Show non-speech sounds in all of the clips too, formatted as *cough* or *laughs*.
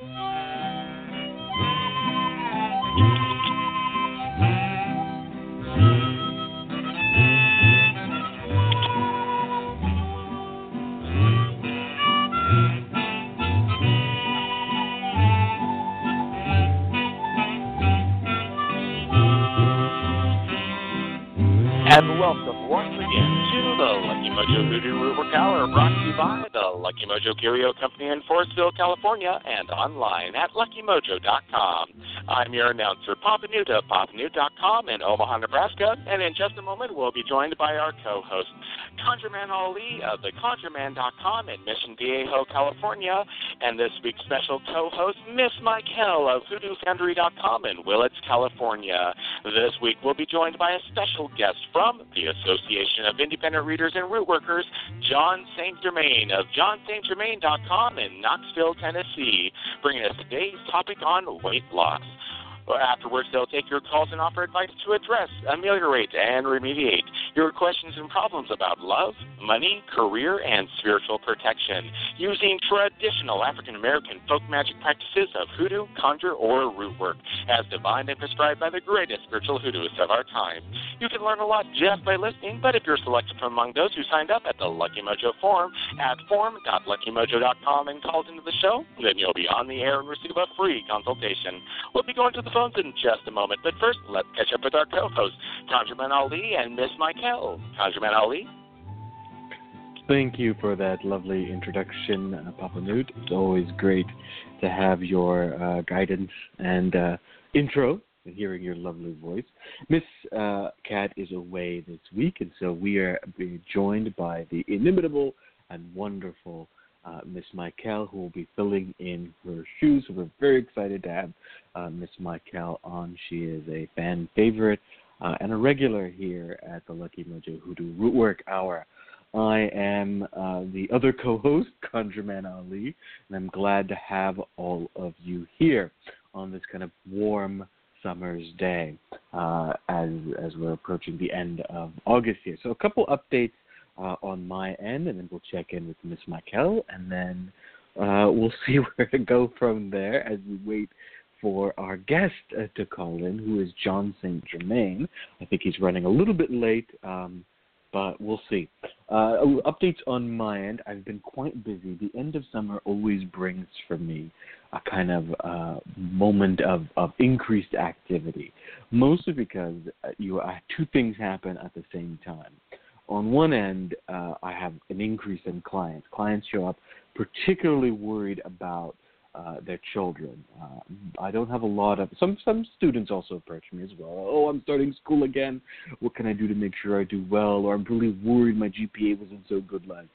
And Lucky Mojo Curio Company in Forestville, California, and online at luckymojo.com. I'm your announcer, Papa Newt of in Omaha, Nebraska, and in just a moment we'll be joined by our co-host, ConjureMan Ali of theconjureman.com in Mission Viejo, California, and this week's special co-host, Miss Michaele of HoodooFoundry.com in Willits, California. This week we'll be joined by a special guest from the Association of Independent Readers and Root Workers, Jon St. Germain of JonSaintGermain.com in Knoxville, Tennessee, bringing us today's topic on weight loss. Afterwards, they'll take your calls and offer advice to address, ameliorate, and remediate your questions and problems about love, money, career, and spiritual protection using traditional African American folk magic practices of hoodoo, conjure, or root work as divined and prescribed by the greatest spiritual hoodooists of our time. You can learn a lot just by listening, but if you're selected from among those who signed up at the Lucky Mojo forum at forum.luckymojo.com and called into the show, then you'll be on the air and receive a free consultation. We'll be going to the phones in just a moment, but first, let's catch up with our co-hosts, ConjureMan Ali and Miss Michaele. ConjureMan Ali? Thank you for that lovely introduction, uh, Papa Newt. It's always great to have your uh, guidance and uh, intro hearing your lovely voice. Miss uh, Cat is away this week, and so we are being joined by the inimitable and wonderful uh, Miss Michaele, who will be filling in her shoes. We're very excited to have uh, Miss Michaele on. She is a fan favorite uh, and a regular here at the Lucky Mojo Hoodoo Rootwork Hour. I am uh, the other co-host, *laughs* ConjureMan Ali, and I'm glad to have all of you here on this kind of warm summer's day uh, as as we're approaching the end of August here. So a couple updates uh, on my end, and then we'll check in with Miss Michaele, and then uh, we'll *laughs* see where to go from there as we wait for our guest uh, to call in, who is Jon St. Germain. I think he's running a little bit late. Um, but we'll see. Uh, updates on my end. I've been quite busy. The end of summer always brings for me a kind of uh, moment of, of increased activity, mostly because uh, you uh, two things happen at the same time. On one end, uh, I have an increase in clients. Clients show up particularly worried about uh, their children. Uh, I don't have a lot of some some students also approach me as well. Oh, I'm starting school again. What can I do to make sure I do well? Or I'm really worried my GPA wasn't so good last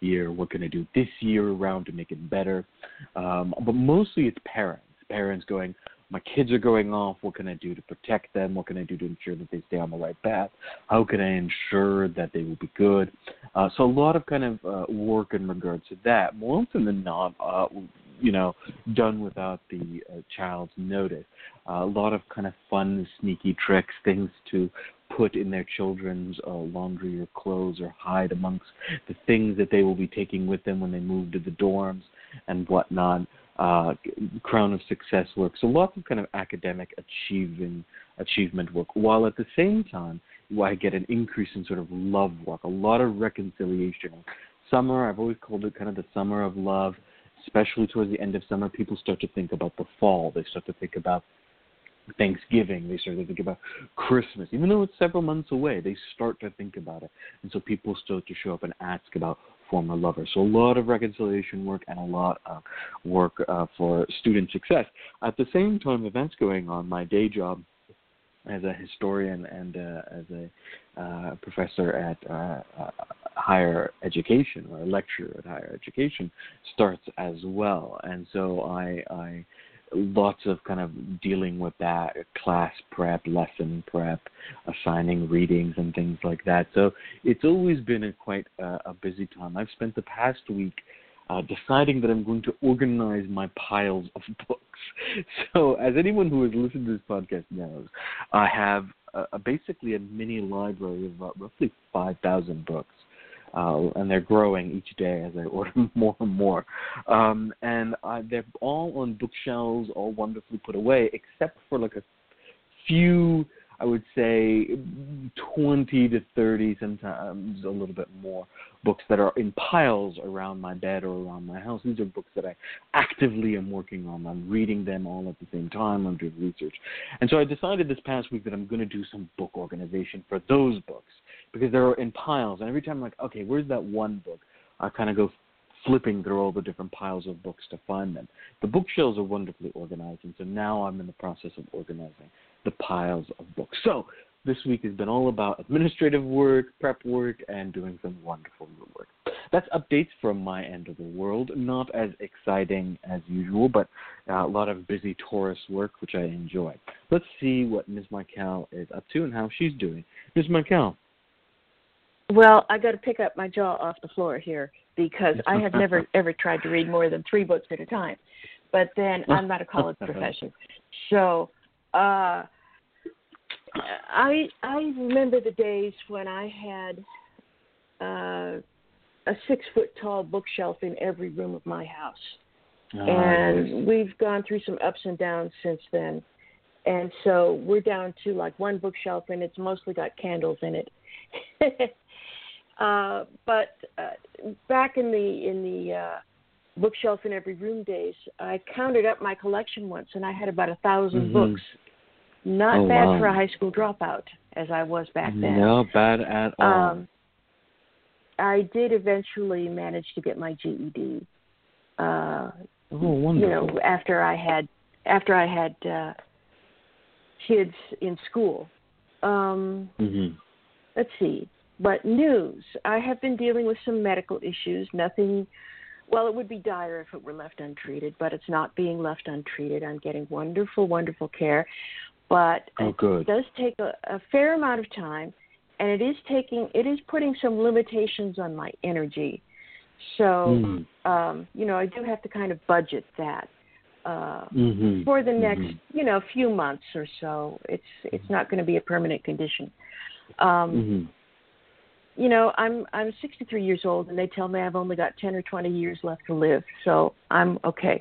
year. What can I do this year around to make it better? Um, but mostly it's parents. Parents going, my kids are going off. What can I do to protect them? What can I do to ensure that they stay on the right path? How can I ensure that they will be good? Uh, so a lot of kind of uh, work in regards to that. More often than not, uh, you know, done without the uh, child's notice. Uh, a lot of kind of fun, sneaky tricks, things to put in their children's uh, laundry or clothes or hide amongst the things that they will be taking with them when they move to the dorms and whatnot. Uh, crown of success work. So lots of kind of academic achieving achievement work, while at the same time I get an increase in sort of love work, a lot of reconciliation. Summer, I've always called it kind of the summer of love especially towards the end of summer, people start to think about the fall. They start to think about Thanksgiving. They start to think about Christmas. Even though it's several months away, they start to think about it. And so people start to show up and ask about former lovers. So a lot of reconciliation work and a lot of work uh, for student success. At the same time, events going on. My day job as a historian and uh, as a uh, professor at uh, uh, higher education or a lecturer at higher education starts as well. And so I, I lots of kind of dealing with that class prep, lesson prep, assigning readings and things like that. So it's always been a quite uh, a busy time. I've spent the past week uh, deciding that I'm going to organize my piles of *laughs* books. So, as anyone who has listened to this podcast knows, I have a, a basically a mini library of uh, roughly 5,000 books. Uh, and they're growing each day as I *laughs* order more and more. Um, and uh, they're all on bookshelves, all wonderfully put away, except for like a few I would say 20 to 30, sometimes a little bit more, books that are in piles around my bed or around my house. These are books that I actively am working on. I'm reading them all at the same time. I'm doing research. And so I decided this past week that I'm going to do some book organization for those books because they're in piles. And every time I'm like, okay, where's that one book? I kind of go flipping through all the different piles of books to find them. The bookshelves are wonderfully organized, and so now I'm in the process of organizing the piles of books. So this week has been all about administrative work, prep work, and doing some wonderful work. That's updates from my end of the world. Not as exciting as usual, but uh, a lot of busy Taurus work, which I enjoy. Let's see what Ms. Michaele is up to and how she's doing. Ms. Michaele. Well, I got to pick up my jaw off the floor here because I have never *laughs* ever tried to read more than three books at a time. But then I'm not a college *laughs* professor, so uh, I I remember the days when I had uh, a six foot tall bookshelf in every room of my house, oh, and we've gone through some ups and downs since then. And so we're down to like one bookshelf, and it's mostly got candles in it. *laughs* uh, but uh, back in the in the uh, bookshelf in every room days, I counted up my collection once, and I had about a 1000 mm-hmm. books not oh, bad wow. for a high school dropout as I was back then. No bad at all. Um, I did eventually manage to get my GED. Uh, oh, wonderful. You know, after I had after I had uh, kids in school. Um, mm-hmm. Let's see. But news. I have been dealing with some medical issues. Nothing. Well, it would be dire if it were left untreated, but it's not being left untreated. I'm getting wonderful, wonderful care but oh, it does take a, a fair amount of time, and it is taking it is putting some limitations on my energy. So, mm. um, you know, I do have to kind of budget that uh, mm-hmm. for the next, mm-hmm. you know, few months or so. It's it's not going to be a permanent condition. Um, mm-hmm. You know, I'm I'm 63 years old, and they tell me I've only got 10 or 20 years left to live, so I'm okay.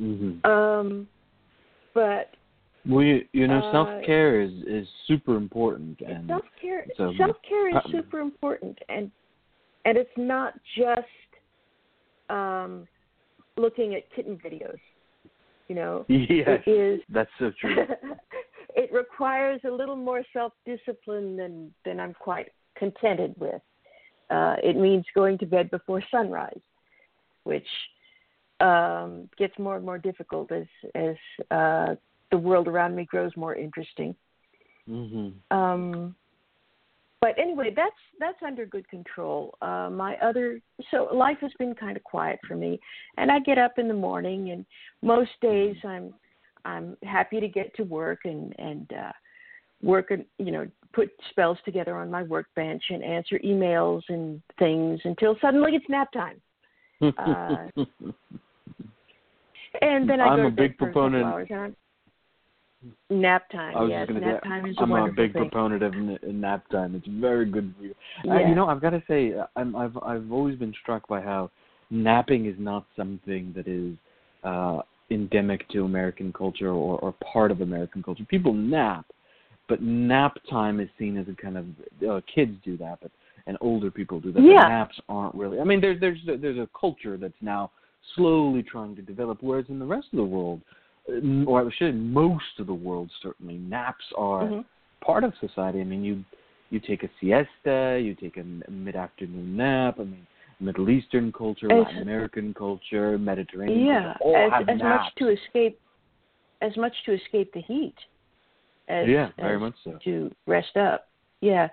Mm-hmm. Um, but well, you, you know, uh, self care is is super important, and self care so, self care is super important, and and it's not just um, looking at kitten videos. You know, *laughs* yes, it is. That's so true. *laughs* it requires a little more self discipline than than I'm quite contented with. Uh, it means going to bed before sunrise, which um, gets more and more difficult as as uh, the world around me grows more interesting. Mm-hmm. Um, but anyway, that's that's under good control. Uh, my other so life has been kind of quiet for me, and I get up in the morning, and most days I'm I'm happy to get to work and and uh, work and you know put spells together on my workbench and answer emails and things until suddenly it's nap time. Uh, *laughs* and then I I'm go a big proponent. A couple hours. Nap time. I was yes, nap say, time is I'm a a big thing. proponent of nap time. It's very good for you. Yeah. And you know, I've got to say, I'm, I've I've always been struck by how napping is not something that is uh, endemic to American culture or, or part of American culture. People nap, but nap time is seen as a kind of uh, kids do that, but and older people do that. Yeah. But naps aren't really. I mean, there's there's there's a culture that's now slowly trying to develop, whereas in the rest of the world or I should say most of the world certainly naps are mm-hmm. part of society. I mean, you you take a siesta, you take a mid-afternoon nap. I mean, Middle Eastern culture, As- Latin American culture, Mediterranean Yeah, culture, all as as much to escape as much to escape the heat as, yeah, very as much so. to rest up. Yeah.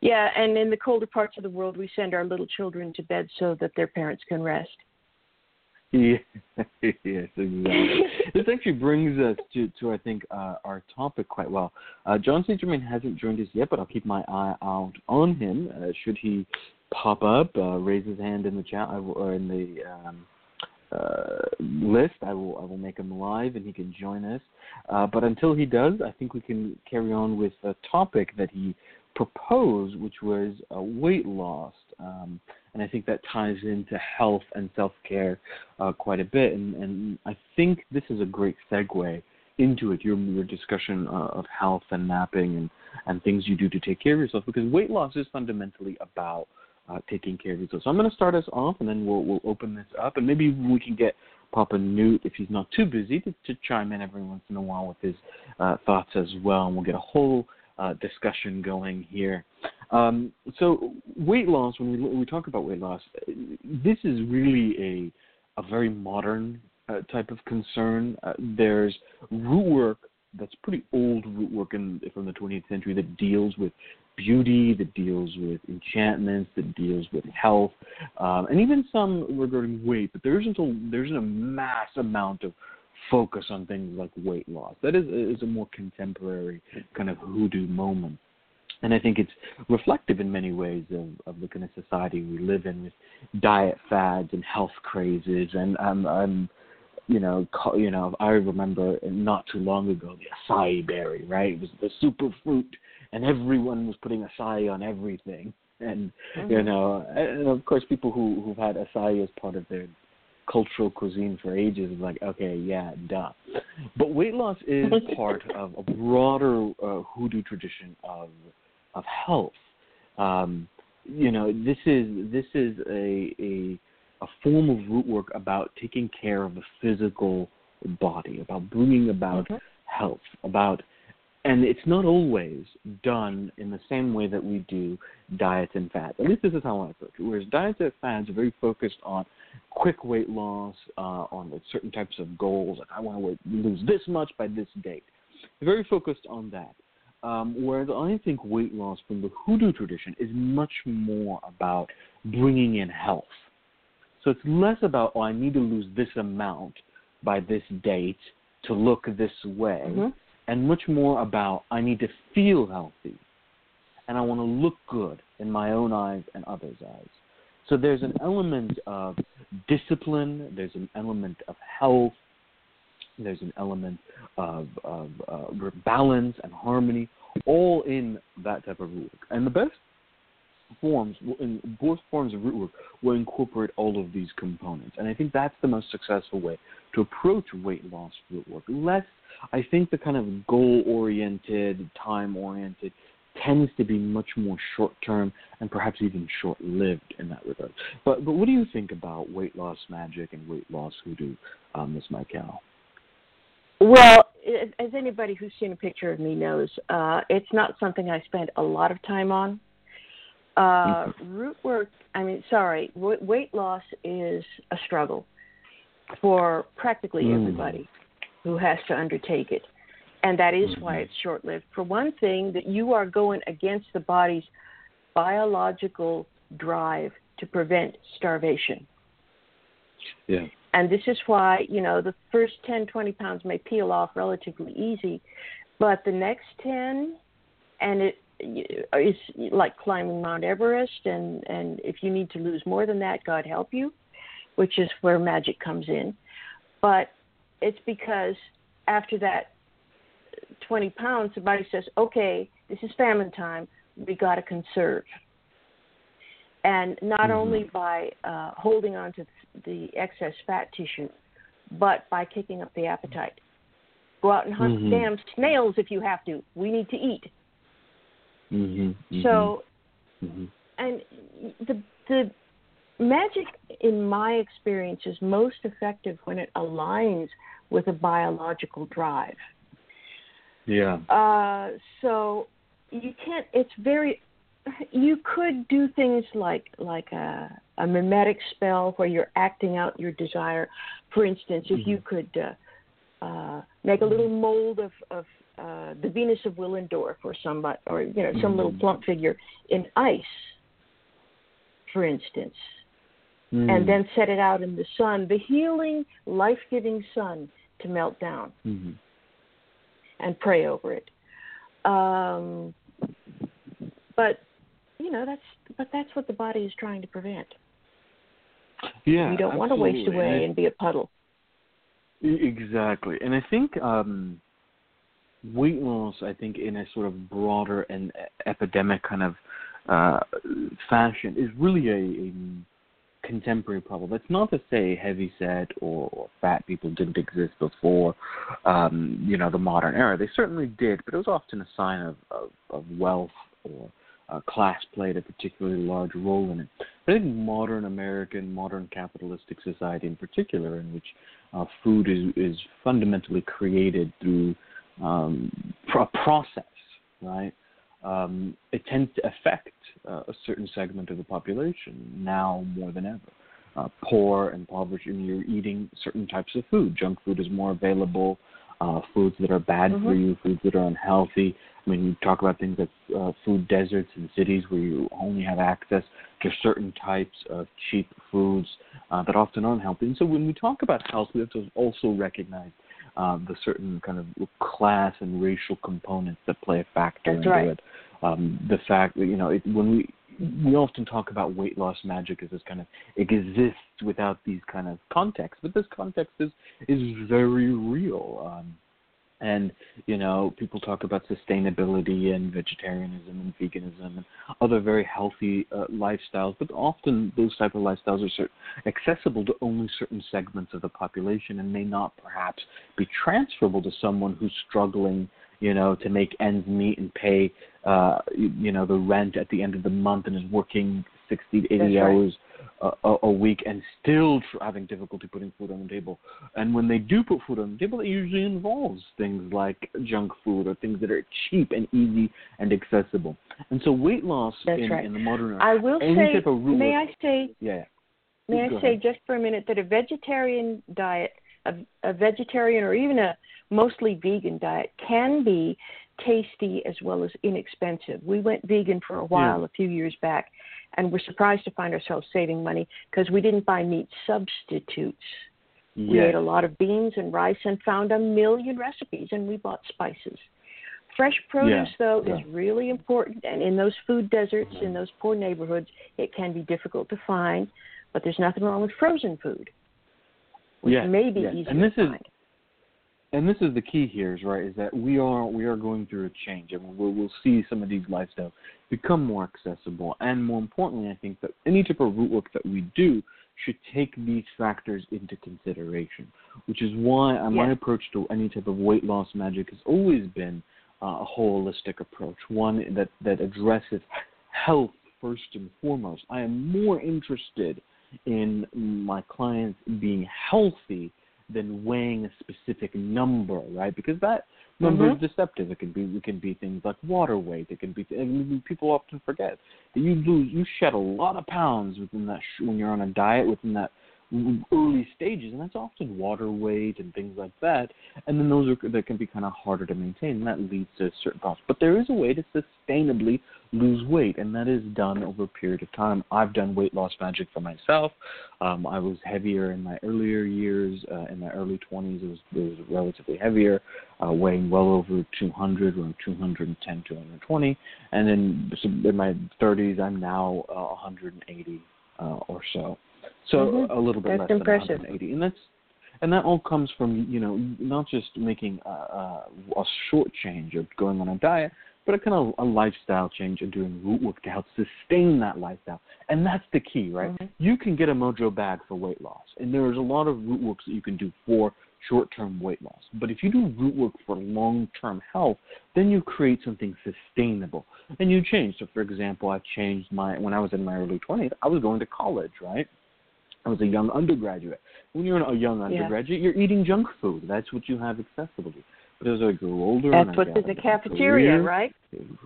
Yeah, and in the colder parts of the world we send our little children to bed so that their parents can rest. *laughs* Yes, exactly. this actually brings us to, to I think, uh, our topic quite well. Uh, Jon St. Germain hasn't joined us yet, but I'll keep my eye out on him. Uh, should he pop up, uh, raise his hand in the chat or in the um, uh, list, I will I will make him live and he can join us. Uh, but until he does, I think we can carry on with a topic that he proposed, which was weight loss. Um, and I think that ties into health and self care uh, quite a bit. And, and I think this is a great segue into it, your, your discussion uh, of health and napping and, and things you do to take care of yourself, because weight loss is fundamentally about uh, taking care of yourself. So I'm going to start us off, and then we'll, we'll open this up, and maybe we can get Papa Newt, if he's not too busy, to, to chime in every once in a while with his uh, thoughts as well, and we'll get a whole uh, discussion going here. Um, so weight loss, when we, we talk about weight loss, this is really a a very modern uh, type of concern. Uh, there's root work that's pretty old root work in, from the 20th century that deals with beauty, that deals with enchantments, that deals with health, um, and even some regarding weight. But there isn't a there isn't a mass amount of focus on things like weight loss. That is is a more contemporary kind of hoodoo moment. And I think it's reflective in many ways of, of the kind of society we live in with diet fads and health crazes. And I'm, I'm you know, you know, I remember not too long ago the acai berry, right? It was the super fruit, and everyone was putting acai on everything. And mm-hmm. you know, and of course, people who who've had acai as part of their cultural cuisine for ages is like, okay, yeah, duh. But weight loss is *laughs* part of a broader uh, hoodoo tradition of of health. Um, you know, this is this is a a a form of root work about taking care of the physical body, about bringing about mm-hmm. health, about and it's not always done in the same way that we do diets and fads. At least this is how I approach it. Whereas diets and fads are very focused on quick weight loss, uh, on certain types of goals, like I want to lose this much by this date. Very focused on that. Um, whereas I think weight loss from the hoodoo tradition is much more about bringing in health. So it's less about, oh, I need to lose this amount by this date to look this way, mm-hmm. And much more about, I need to feel healthy and I want to look good in my own eyes and others' eyes. So there's an element of discipline, there's an element of health, there's an element of, of uh, balance and harmony, all in that type of work. And the best forms, in both forms of root work, will incorporate all of these components. And I think that's the most successful way to approach weight loss root work. Less, I think the kind of goal oriented, time oriented tends to be much more short term and perhaps even short lived in that regard. But but what do you think about weight loss magic and weight loss hoodoo, um, Ms. Michaele? Well, as anybody who's seen a picture of me knows, uh, it's not something I spend a lot of time on. Uh, mm-hmm. root work, I mean, sorry, w- weight loss is a struggle for practically mm. everybody who has to undertake it. And that is mm-hmm. why it's short lived. For one thing, that you are going against the body's biological drive to prevent starvation. Yeah. And this is why, you know, the first 10, 20 pounds may peel off relatively easy, but the next 10, and it is like climbing Mount Everest, and and if you need to lose more than that, God help you, which is where magic comes in. But it's because after that 20 pounds, the body says, okay, this is famine time. We got to conserve. And not mm-hmm. only by uh, holding on to the excess fat tissue, but by kicking up the appetite. Go out and hunt mm-hmm. damn snails if you have to. We need to eat. Mm-hmm, mm-hmm, so, mm-hmm. and the the magic, in my experience, is most effective when it aligns with a biological drive. Yeah. Uh, so you can't. It's very. You could do things like like a, a mimetic spell where you're acting out your desire. For instance, if you mm-hmm. could uh, uh, make a little mold of, of uh, the Venus of Willendorf or somebody, or you know, some mm-hmm. little plump figure in ice, for instance, mm. and then set it out in the sun, the healing, life-giving sun, to melt down, mm-hmm. and pray over it. Um, but you know, that's but that's what the body is trying to prevent. Yeah, you don't absolutely. want to waste away and be a puddle. Exactly, and I think um, weight loss, I think, in a sort of broader and epidemic kind of uh, fashion, is really a, a contemporary problem. That's not to say heavy set or, or fat people didn't exist before, um, you know, the modern era. They certainly did, but it was often a sign of, of, of wealth or uh, class played a particularly large role in it. I think modern American, modern capitalistic society in particular, in which uh, food is, is fundamentally created through um, a process, right? Um, it tends to affect uh, a certain segment of the population now more than ever. Uh, poor and impoverished, and you're eating certain types of food. Junk food is more available. Uh, foods that are bad mm-hmm. for you, foods that are unhealthy. I mean, you talk about things like uh, food deserts in cities where you only have access to certain types of cheap foods uh, that often aren't healthy. And so when we talk about health, we have to also recognize uh, the certain kind of class and racial components that play a factor That's into right. it. Um, the fact that you know it, when we we often talk about weight loss magic as this kind of exists without these kind of contexts, but this context is is very real. Um, and you know, people talk about sustainability and vegetarianism and veganism and other very healthy uh, lifestyles, but often those type of lifestyles are cert- accessible to only certain segments of the population and may not perhaps be transferable to someone who's struggling you know, to make ends meet and pay, uh, you know, the rent at the end of the month and is working 60 to 80 That's right. hours a, a week and still tr- having difficulty putting food on the table. And when they do put food on the table, it usually involves things like junk food or things that are cheap and easy and accessible. And so weight loss in, right. in the modern era, I will any say, type of root may I say, yeah, may I say just for a minute that a vegetarian diet, a, a vegetarian or even a mostly vegan diet can be tasty as well as inexpensive. We went vegan for a while a few years back, and we're surprised to find ourselves saving money because we didn't buy meat substitutes. We ate a lot of beans and rice and found a million recipes, and we bought spices. Fresh produce, Yeah, though, yeah. is really important, and in those food deserts, in mm-hmm. those poor neighborhoods, it can be difficult to find. But there's nothing wrong with frozen food, which Yes, may be yes. easier And this to is find. And this is the key here is right is that we are we are going through a change. And we'll, we'll see some of these lifestyles become more accessible. And more importantly i think that any type of root work that we do should take these factors into consideration which is why uh, my approach to any type of weight loss magic has always been uh, a holistic approach one that that addresses health first and foremost. I am more interested in my clients being healthy than weighing a specific number, right? Because that number Mhm. is deceptive. It can be it can be things like water weight. It can be and people often forget that you lose you shed a lot of pounds within that sh- when you're on a diet within that early stages, and that's often water weight and things like that. And then those are that can be kind of harder to maintain, and that leads to certain costs. But there is a way to sustainably lose weight, and that is done over a period of time. I've done weight loss magic for myself. Um, I was heavier in my earlier years. Uh, in my early 20s, it was, it was relatively heavier, uh, weighing well over 200, around 210, 220. And then in my 30s, I'm now uh, 180 uh, or so. So Mhm. a little bit That's less impressive. than 180, and that's and that all comes from you know not just making a, a, a short change of going on a diet, but a kind of a lifestyle change and doing root work to help sustain that lifestyle. And that's the key, right? Mhm. You can get a mojo bag for weight loss, and there's a lot of root works that you can do for short-term weight loss. But if you do root work for long-term health, then you create something sustainable and you change. So, for example, I changed my when I was in my early 20s, I was going to college, right? I was a young undergraduate. When you're a young Yeah. undergraduate, you're eating junk food. That's what you have accessible to. But as I grew older, That's what's in the cafeteria, career, right?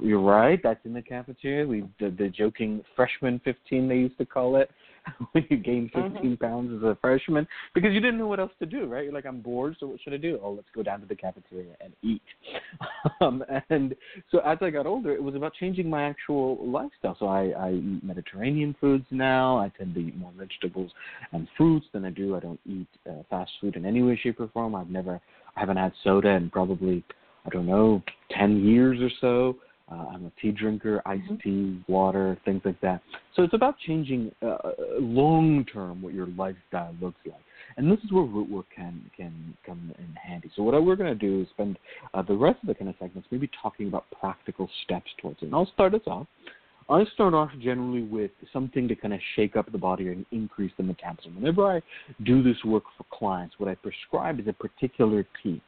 You're right. That's in the cafeteria. We the, the joking freshman 15 they used to call it. *laughs* when you gain 15 Mhm. pounds as a freshman because you didn't know what else to do, right? You're like, I'm bored, so what should I do? Oh, let's go down to the cafeteria and eat. *laughs* um, and so as I got older, it was about changing my actual lifestyle. So I, I eat Mediterranean foods now. I tend to eat more vegetables and fruits than I do. I don't eat uh, fast food in any way, shape, or form. I've never, I haven't had soda in probably, I don't know, 10 years or so. Uh, I'm a tea drinker, iced Mhm. tea, water, things like that. So it's about changing uh, long term what your lifestyle looks like. and this is where root work can can come in handy. So what we're going to do is spend uh, the rest of the kind of segments maybe talking about practical steps towards it. And I'll start us off. I start off generally with something to kind of shake up the body and increase the metabolism. Whenever I do this work for clients, what I prescribe is a particular tea.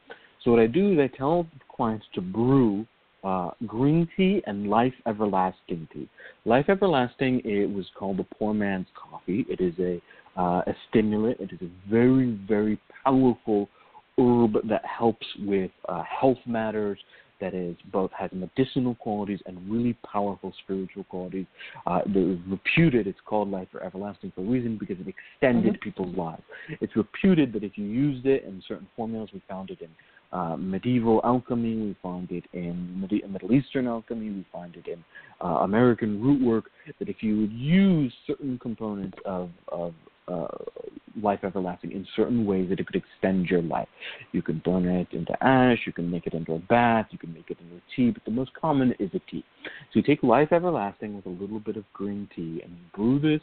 So what I do is I tell clients to brew uh, green tea and life everlasting tea. Life everlasting it was called the poor man's coffee. It is a uh, a stimulant. It is a very very powerful herb that helps with uh, health matters that is both has medicinal qualities and really powerful spiritual qualities. Uh, that is reputed, it's called Life for Everlasting for a reason because it extended mm-hmm. people's lives. It's reputed that if you used it in certain formulas, we found it in uh, medieval alchemy, we find it in Middle Eastern alchemy, we find it in uh, American root work, that if you would use certain components of, of uh, life everlasting in certain ways that it could extend your life. You can burn it into ash, you can make it into a bath, you can make it into a tea, but the most common is a tea. So you take life everlasting with a little bit of green tea and you brew this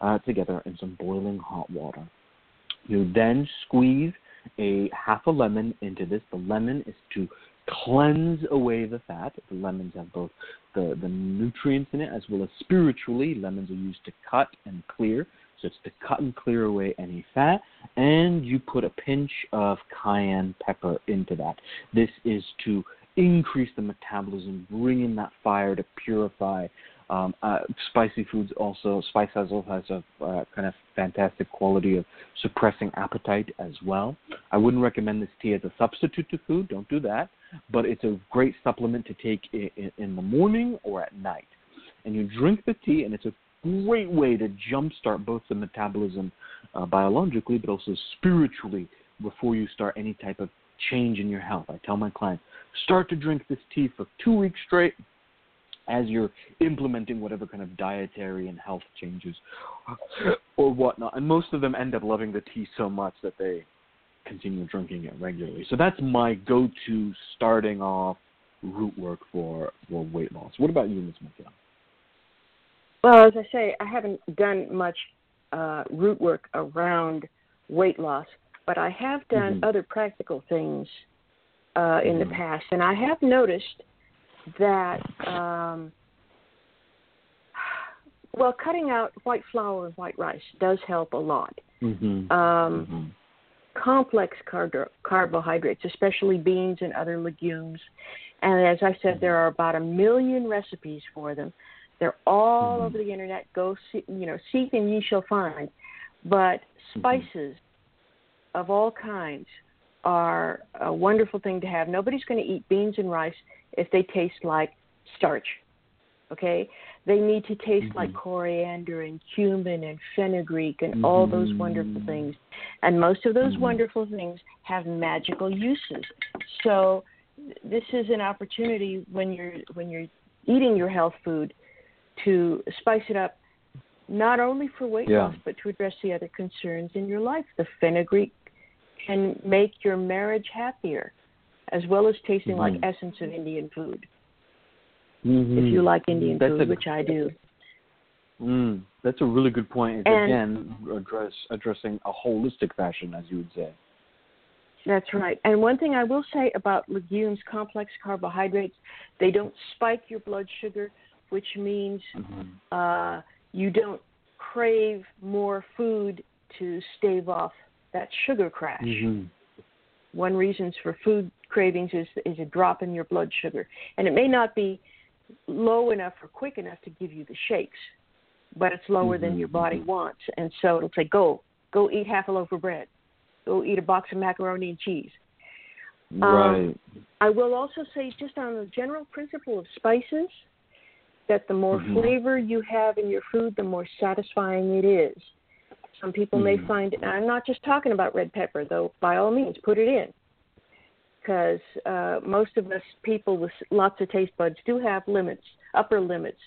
uh, together in some boiling hot water. You then squeeze a half a lemon into this. The lemon is to cleanse away the fat. The lemons have both the, the nutrients in it as well as spiritually. Lemons are used to cut and clear. So it's to cut and clear away any fat, and you put a pinch of cayenne pepper into that. This is to increase the metabolism, bring in that fire to purify. Um, uh, spicy foods also, spice has also has a uh, kind of fantastic quality of suppressing appetite as well. I wouldn't recommend this tea as a substitute to food, don't do that, but it's a great supplement to take in, in the morning or at night. And you drink the tea, and it's a great way to jumpstart both the metabolism uh, biologically, but also spiritually before you start any type of change in your health. I tell my clients, start to drink this tea for two weeks straight as you're implementing whatever kind of dietary and health changes or whatnot. And most of them end up loving the tea so much that they continue drinking it regularly. So that's my go to starting off root work for, for weight loss. What about you, Ms. Michaele? Well, as I say, I haven't done much uh, root work around weight loss, but I have done mm-hmm. other practical things uh, in mm-hmm. the past, and I have noticed that. Um, well, cutting out white flour and white rice does help a lot. Mm-hmm. Um, mm-hmm. complex carbohydrates, especially beans and other legumes, and as I said, there are about a million recipes for them. They're all mm-hmm. over the internet. Go see, you know, seek and ye shall find. But mm-hmm. spices of all kinds are a wonderful thing to have. Nobody's going to eat beans and rice if they taste like starch. Okay? They need to taste mm-hmm. like coriander and cumin and fenugreek and all those wonderful mm-hmm. things. And most of those mm-hmm. wonderful things have magical uses. So this is an opportunity when you're when you're eating your health food to spice it up, not only for weight yeah. loss, but to address the other concerns in your life. The fenugreek can make your marriage happier, as well as tasting mm-hmm. like essence of Indian food. Mm-hmm. If you like Indian that's food, a, which I do. Mm, that's a really good point. And, again, address addressing a holistic fashion, as you would say. That's right. And one thing I will say about legumes, complex carbohydrates, they don't spike your blood sugar, which means mm-hmm. uh, you don't crave more food to stave off that sugar crash. Mm-hmm. One reason for food cravings is is a drop in your blood sugar, and it may not be low enough or quick enough to give you the shakes, but it's lower mm-hmm. than your body mm-hmm. wants, and so it'll say, "Go, go eat half a loaf of bread, go eat a box of macaroni and cheese." Right. Um, I will also say, just on the general principle of spices, that the more mm-hmm. flavor you have in your food, the more satisfying it is. Some people mm-hmm. may find, and I'm not just talking about red pepper, though, by all means, put it in. Because uh, most of us people with lots of taste buds do have limits, upper limits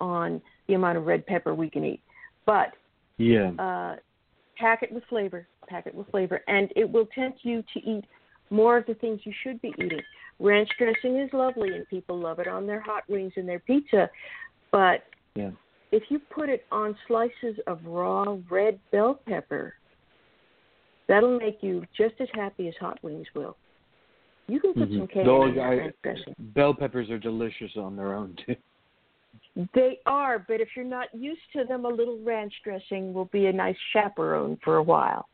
on the amount of red pepper we can eat. But yeah, uh, pack it with flavor, pack it with flavor, and it will tempt you to eat more of the things you should be eating. Ranch dressing is lovely and people love it on their hot wings and their pizza, but yeah. If you put it on slices of raw red bell pepper, That'll make you just as happy as hot wings will. You can put Mhm. some cayenne Those in that ranch dressing. Bell peppers are delicious on their own too. They are, but if you're not used to them, a little ranch dressing will be a nice chaperone for a while.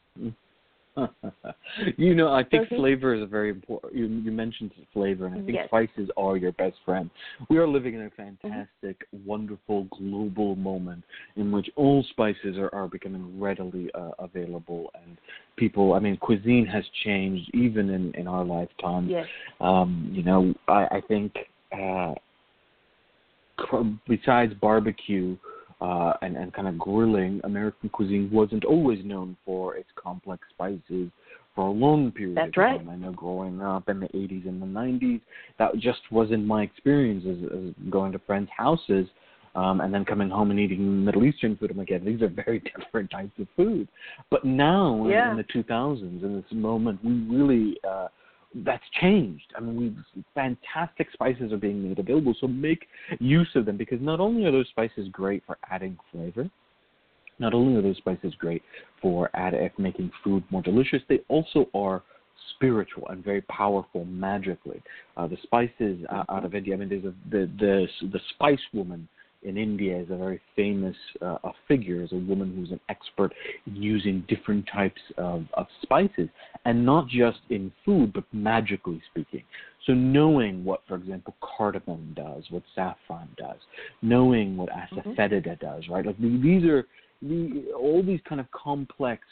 *laughs* you know, I think flavor is a very important. You, you mentioned flavor, and I think Yes. spices are your best friend. We are living in a Mm-hmm. fantastic, wonderful, global moment in which all spices are, are becoming readily uh, available, and people. I mean, cuisine has changed even in in our lifetime. Yes. Um, you know, I, I think uh, besides barbecue uh, and, and kind of grilling, American cuisine wasn't always known for its complex spices for a long period That's of right. time. I know growing up in the 80s and the 90s, that just wasn't my experience as, as going to friends' houses. Um, and then coming home and eating Middle Eastern food, I'm like, yeah, these are very *laughs* different types of food. But now, in- Yeah. in the 2000s, in this moment, we really uh, that's changed. I mean, we fantastic spices are being made available, so make use of them because not only are those spices great for adding flavor, not only are those spices great for add, making food more delicious, they also are spiritual and very powerful magically. Uh, the spices uh, out of India. I mean, there's a, the the the spice woman in India is a very famous uh, a figure, is a woman who's an expert in using different types of, of spices, and not just in food, but magically speaking. So knowing what, for example, cardamom does, what saffron does, knowing what asafoetida does, right? Like these are the, all these kind of complex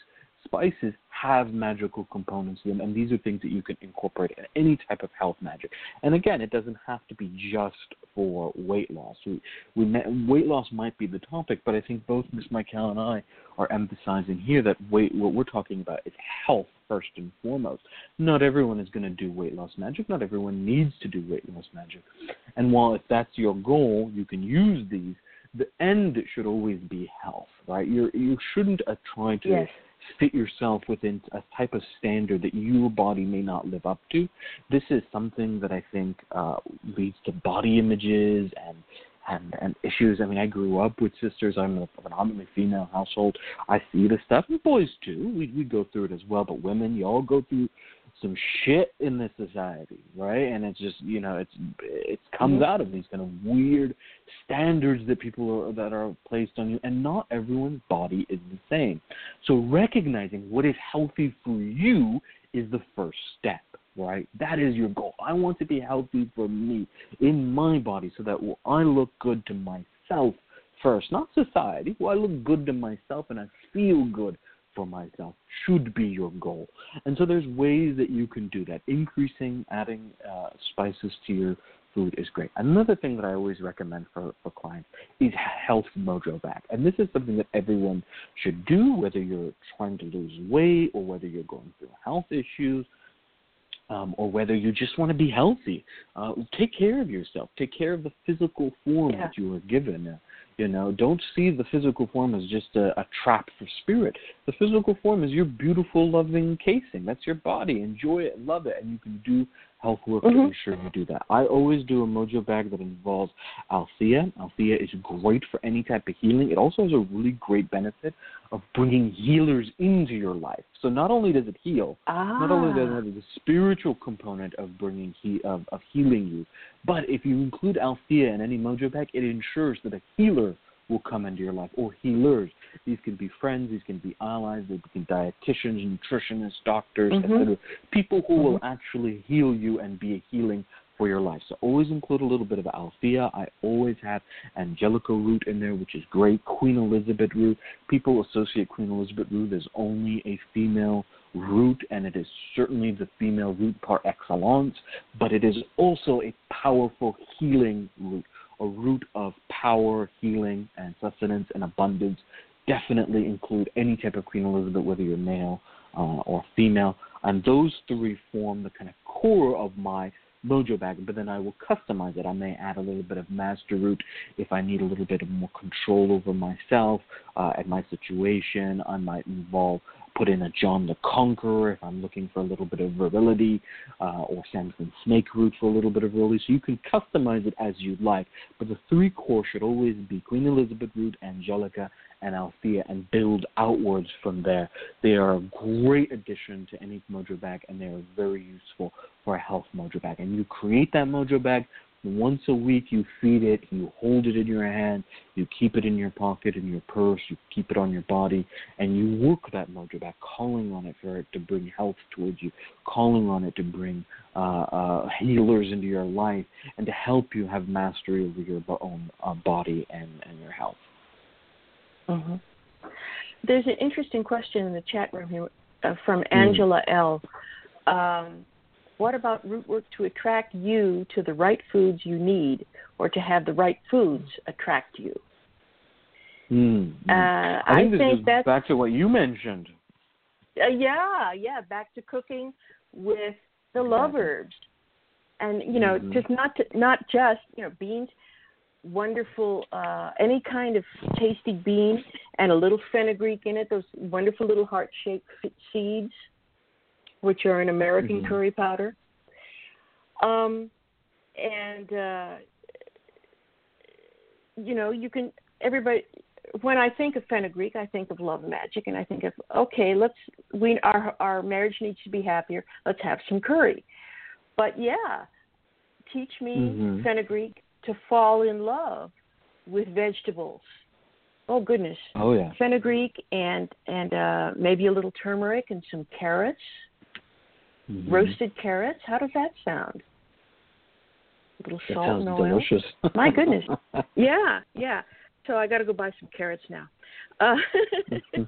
spices have magical components to them, and these are things that you can incorporate in any type of health magic. And again, it doesn't have to be just for weight loss. We, we weight loss might be the topic, but I think both Ms. Michaele and I are emphasizing here that weight. What we're talking about is health first and foremost. Not everyone is going to do weight loss magic. Not everyone needs to do weight loss magic. And while if that's your goal, you can use these. The end should always be health, right? You you shouldn't uh, try to Yes. Fit yourself within a type of standard that your body may not live up to. This is something that I think uh, leads to body images and and and issues. I mean, I grew up with sisters. I'm a predominantly female household. I see this stuff, and boys too. We we go through it as well. But women, y'all go through some shit in this society, right? And it's just you know, it's it comes out of these kind of weird standards that people are that are placed on you, and not everyone's body is the same. So recognizing what is healthy for you is the first step, right? That is your goal. I want to be healthy for me in my body so that I look good to myself first, not society. Well, I look good to myself and I feel good for myself should be your goal. And so there's ways that you can do that. Increasing, adding uh, spices to your food is great. Another thing that I always recommend for, for clients is Health Mojo Bag. And this is something that everyone should do, whether you're trying to lose weight or whether you're going through health issues. Um, or whether you just want to be healthy, uh, take care of yourself. Take care of the physical form Yeah. that you were given. You know, don't see the physical form as just a, a trap for spirit. The physical form is your beautiful, loving casing. That's your body. Enjoy it, love it, and you can do health work to Mhm. ensure you do that. I always do a mojo bag that involves Althea. Althea is great for any type of healing. It also has a really great benefit of bringing healers into your life. So not only does it heal, Ah. not only does it have the spiritual component of bringing he, of, of healing you, but if you include Althea in any mojo bag, it ensures that a healer will come into your life or healers. These can be friends, these can be allies, they can be dietitians, nutritionists, doctors, Mhm. etc. People who will actually heal you and be a healing for your life. So always include a little bit of Althea. I always have Angelica root in there, which is great. Queen Elizabeth root. People associate Queen Elizabeth root as only a female root, and it is certainly the female root par excellence, but it is also a powerful healing root, a root of power, healing, and sustenance and abundance. Definitely include any type of Queen Elizabeth, whether you're male uh, or female, and those three form the kind of core of my mojo bag, but then I will customize it. I may add a little bit of master root if I need a little bit of more control over myself uh, and my situation. I might involve put in a John the Conqueror if I'm looking for a little bit of virility, uh, or Samson Snake root for a little bit of virility. So you can customize it as you'd like, but the three core should always be Queen Elizabeth root, Angelica, and Althea and build outwards from there. They are a great addition to any mojo bag, and they are very useful for a health mojo bag. And you create that mojo bag once a week you feed it, you hold it in your hand, you keep it in your pocket, in your purse, you keep it on your body, and you work that mojo bag, calling on it for it to bring health towards you, calling on it to bring uh, uh, healers into your life, and to help you have mastery over your own uh, body and, and your health. Mm-hmm. There's an interesting question in the chat room here uh, from hmm. Angela mm. L. Um, what about root work to attract you to the right foods you need or to have the right foods attract you? Mm, uh, I think, I think that's back to what you mentioned. Uh, yeah, yeah, back to cooking with the love herbs, and you know, mm-hmm. just not to, not just you know beans, wonderful uh, any kind of tasty bean and a little fenugreek in it. Those wonderful little heart shaped seeds which are an American mm-hmm. curry powder. Um, and uh, you know, you can everybody. When I think of fenugreek, I think of love magic, and I think of okay, let's we our our marriage needs to be happier. Let's have some curry. But yeah, teach me mm-hmm. fenugreek to fall in love with vegetables. Oh goodness. Oh yeah. Fenugreek and and uh maybe a little turmeric and some carrots Mm-hmm. Roasted carrots. How does that sound? A little salt and oil. delicious. My goodness. *laughs* Yeah, yeah. So I got to go buy some carrots now. Uh, *laughs*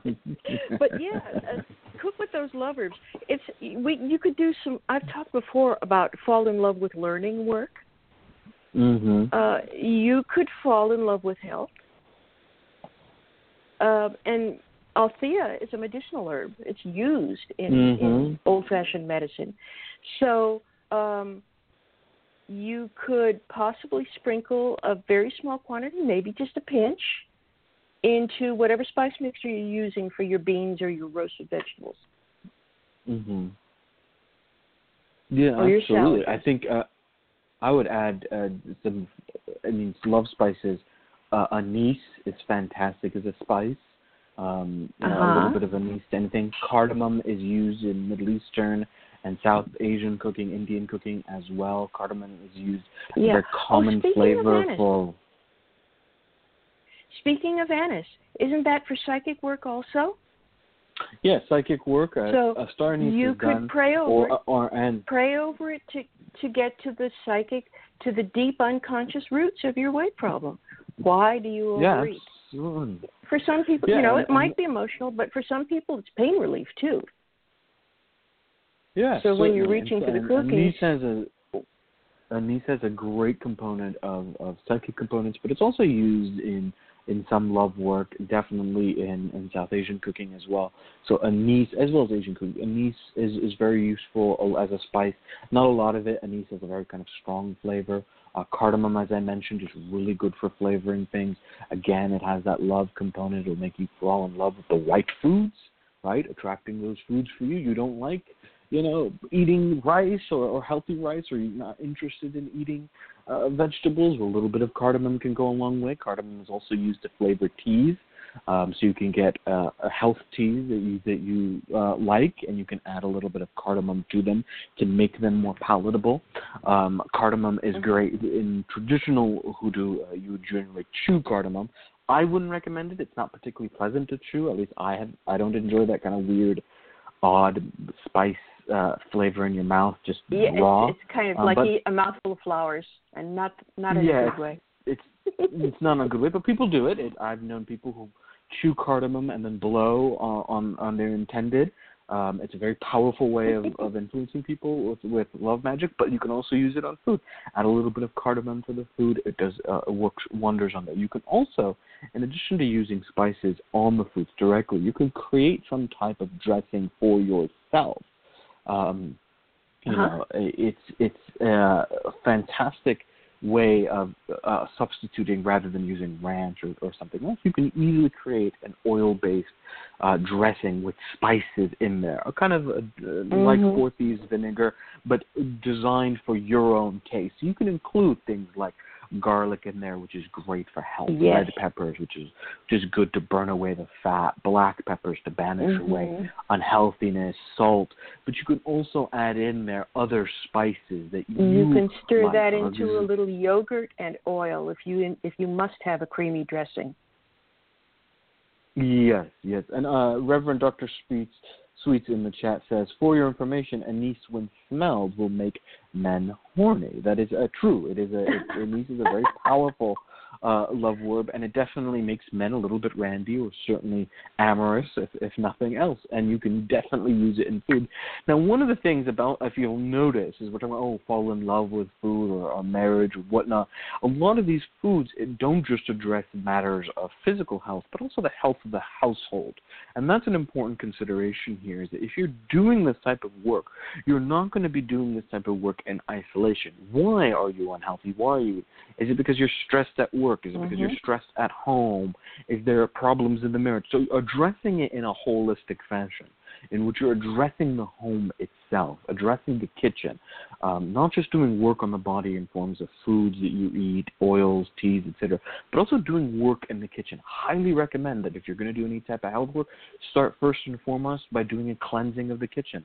but yeah, uh, cook with those love herbs. It's we. You could do some. I've talked before about fall in love with learning work. Mm-hmm. Uh, you could fall in love with health. Uh, and Althea is a medicinal herb. It's used in, mm-hmm. in old-fashioned medicine. So um, you could possibly sprinkle a very small quantity, maybe just a pinch, into whatever spice mixture you're using for your beans or your roasted vegetables. Mhm. Yeah, absolutely. I think uh, I would add uh, some. I mean, love spices. Uh, anise is fantastic as a spice um, you know, uh-huh. a little bit of anise to anything. Cardamom is used in Middle Eastern and South Asian cooking, Indian cooking as well. Cardamom is used as yeah. a oh, common oh, flavor for. Speaking of anise, isn't that for psychic work also? Yeah, psychic work. Uh, so a star anise you could done, pray over or, it. Or, and pray over it to to get to the psychic, to the deep unconscious roots of your weight problem. Why do you overeat? Yeah. For some people, yeah, you know, and, it might be emotional, but for some people, it's pain relief too. Yeah. So when you're reaching for the uh, cookies, anise has a anise has a great component of, of psychic components, but it's also used in in some love work, definitely in, in South Asian cooking as well. So anise, as well as Asian cooking, anise is, is very useful as a spice. Not a lot of it. Anise has a very kind of strong flavor. Uh, cardamom, as I mentioned, is really good for flavoring things. Again, it has that love component. It'll make you fall in love with the right foods, right? Attracting those foods for you. You don't like, you know, eating rice or, or healthy rice, or you're not interested in eating uh, vegetables. A little bit of cardamom can go a long way. Cardamom is also used to flavor teas. Um, so you can get uh, a health tea that you that you uh, like, and you can add a little bit of cardamom to them to make them more palatable. Um, cardamom is mm-hmm. great in traditional hoodoo. Uh, you would generally chew cardamom. I wouldn't recommend it. It's not particularly pleasant to chew. At least I have. I don't enjoy that kind of weird, odd spice uh, flavor in your mouth, just yeah, raw. It's, it's kind of um, like but, a mouthful of flowers, and not not in yeah, a good way it's it's not a good way, but people do it. it. I've known people who chew cardamom and then blow on on, on their intended. Um, it's a very powerful way of, of influencing people with, with love magic, but you can also use it on food. Add a little bit of cardamom to the food; it does uh, it works wonders on that. You can also, in addition to using spices on the foods directly, you can create some type of dressing for yourself. Um, you uh-huh. know, it's it's uh, a fantastic way of uh, substituting rather than using ranch or, or something else. You can easily create an oil-based uh, dressing with spices in there, a kind of a, uh, mm-hmm. like Four Thieves vinegar, but designed for your own taste. You can include things like garlic in there, which is great for health. Yes. Red peppers, which is just good to burn away the fat. Black peppers to banish Mm-hmm. away unhealthiness. Salt, but you can also add in there other spices that you, You can stir like. that into a little yogurt and oil if you if you must have a creamy dressing. Yes, yes. And uh, Reverend Dr. Sweets, Sweets in the chat says, for your information, anise when smelled will make men horny. That is uh, true. It is a it, anise is a very powerful uh, love word, and it definitely makes men a little bit randy or certainly amorous, if, if nothing else. And you can definitely use it in food. Now, one of the things about, if you'll notice, is we're talking about, oh, fall in love with food or, or marriage or whatnot. A lot of these foods don't just address matters of physical health, but also the health of the household. And that's an important consideration here is that if you're doing this type of work, you're not going to be doing this type of work in isolation. Why are you unhealthy? Why are you? Is it because you're stressed at work? Is it because you're Mhm. stressed at home? Is there problems in the marriage? So addressing it in a holistic fashion in which you're addressing the home itself, addressing the kitchen, um, not just doing work on the body in forms of foods that you eat, oils, teas, etc., but also doing work in the kitchen. Highly recommend that if you're going to do any type of health work, start first and foremost by doing a cleansing of the kitchen,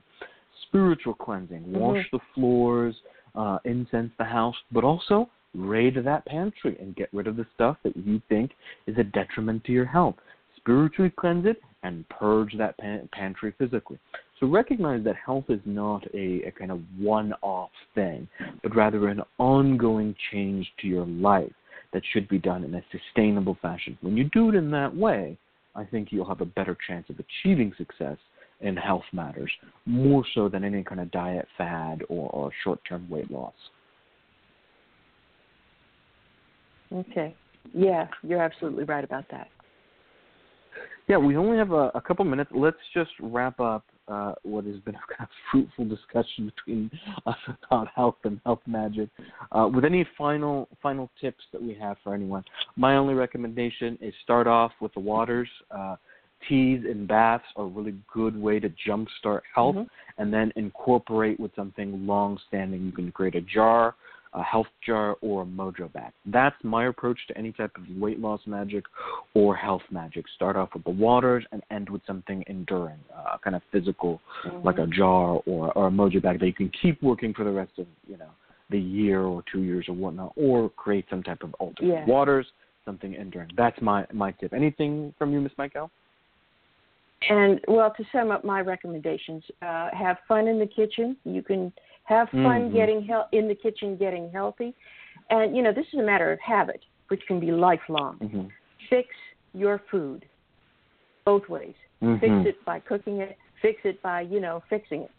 spiritual cleansing, wash the floors, uh, incense the house, but also raid that pantry and get rid of the stuff that you think is a detriment to your health. Spiritually cleanse it and purge that pan- pantry physically. So recognize that health is not a, a kind of one off thing, but rather an ongoing change to your life that should be done in a sustainable fashion. When you do it in that way, I think you'll have a better chance of achieving success in health matters, more so than any kind of diet fad or, or short term weight loss. Okay. Yeah, you're absolutely right about that. Yeah, we only have a, a couple minutes. Let's just wrap up uh, what has been a kind of *laughs* fruitful discussion between *laughs* us about health and health magic. Uh, with any final final tips that we have for anyone, my only recommendation is start off with the waters. Uh, teas and baths are a really good way to jumpstart health, Mhm. and then incorporate with something long-standing. You can create a jar a health jar or a mojo bag. That's my approach to any type of weight loss magic or health magic. Start off with the waters and end with something enduring, uh, kind of physical, like a jar or, or a mojo bag that you can keep working for the rest of you know the year or two years or whatnot, or create some type of alternate Yeah. waters, something enduring. That's my my tip. Anything from you, Miss Michaele? And well, to sum up my recommendations, uh, have fun in the kitchen. You can have fun Mhm. getting hel- in the kitchen, getting healthy, and you know this is a matter of habit, which can be lifelong. Mm-hmm. Fix your food, both ways. Mm-hmm. Fix it by cooking it. Fix it by you know fixing it.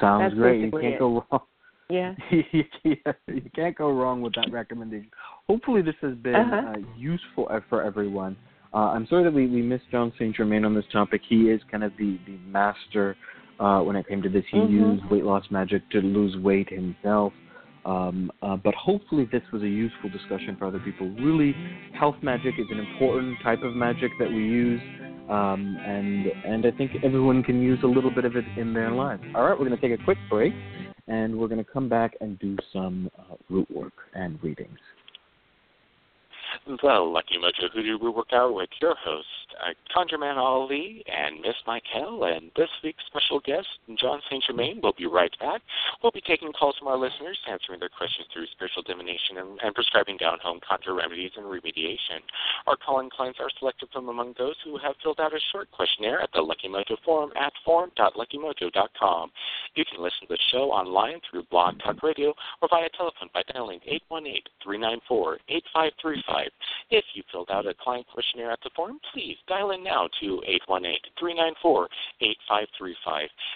Sounds That's great. You can't it. go wrong. *laughs* Yeah. *laughs* you can't go wrong with that recommendation. Hopefully, this has been Uh-huh. uh, useful for everyone. Uh, I'm sorry that we, we missed Jon St. Germain on this topic. He is kind of the, the master uh, when it came to this. He Mhm. used weight loss magic to lose weight himself. Um, uh, but hopefully, this was a useful discussion for other people. Really, health magic is an important type of magic that we use. Um, and and I think everyone can use a little bit of it in their lives. All right, we're going to take a quick break, and we're going to come back and do some uh, root work and readings. The Lucky Mojo Hoodoo Rootwork Hour with your host, uh, ConjureMan Ali and Miss Michaele, and this week's special guest, Jon St. Germain. We'll be right back. We'll be taking calls from our listeners, answering their questions through spiritual divination and, and prescribing down home conjure remedies and remediation. Our calling clients are selected from among those who have filled out a short questionnaire at the Lucky Mojo Forum at forum.luckymojo.com. You can listen to the show online through Blog Talk Radio or via telephone by dialing 818 394 8535. If you filled out a client questionnaire at the forum, please dial in now to 818-394-8535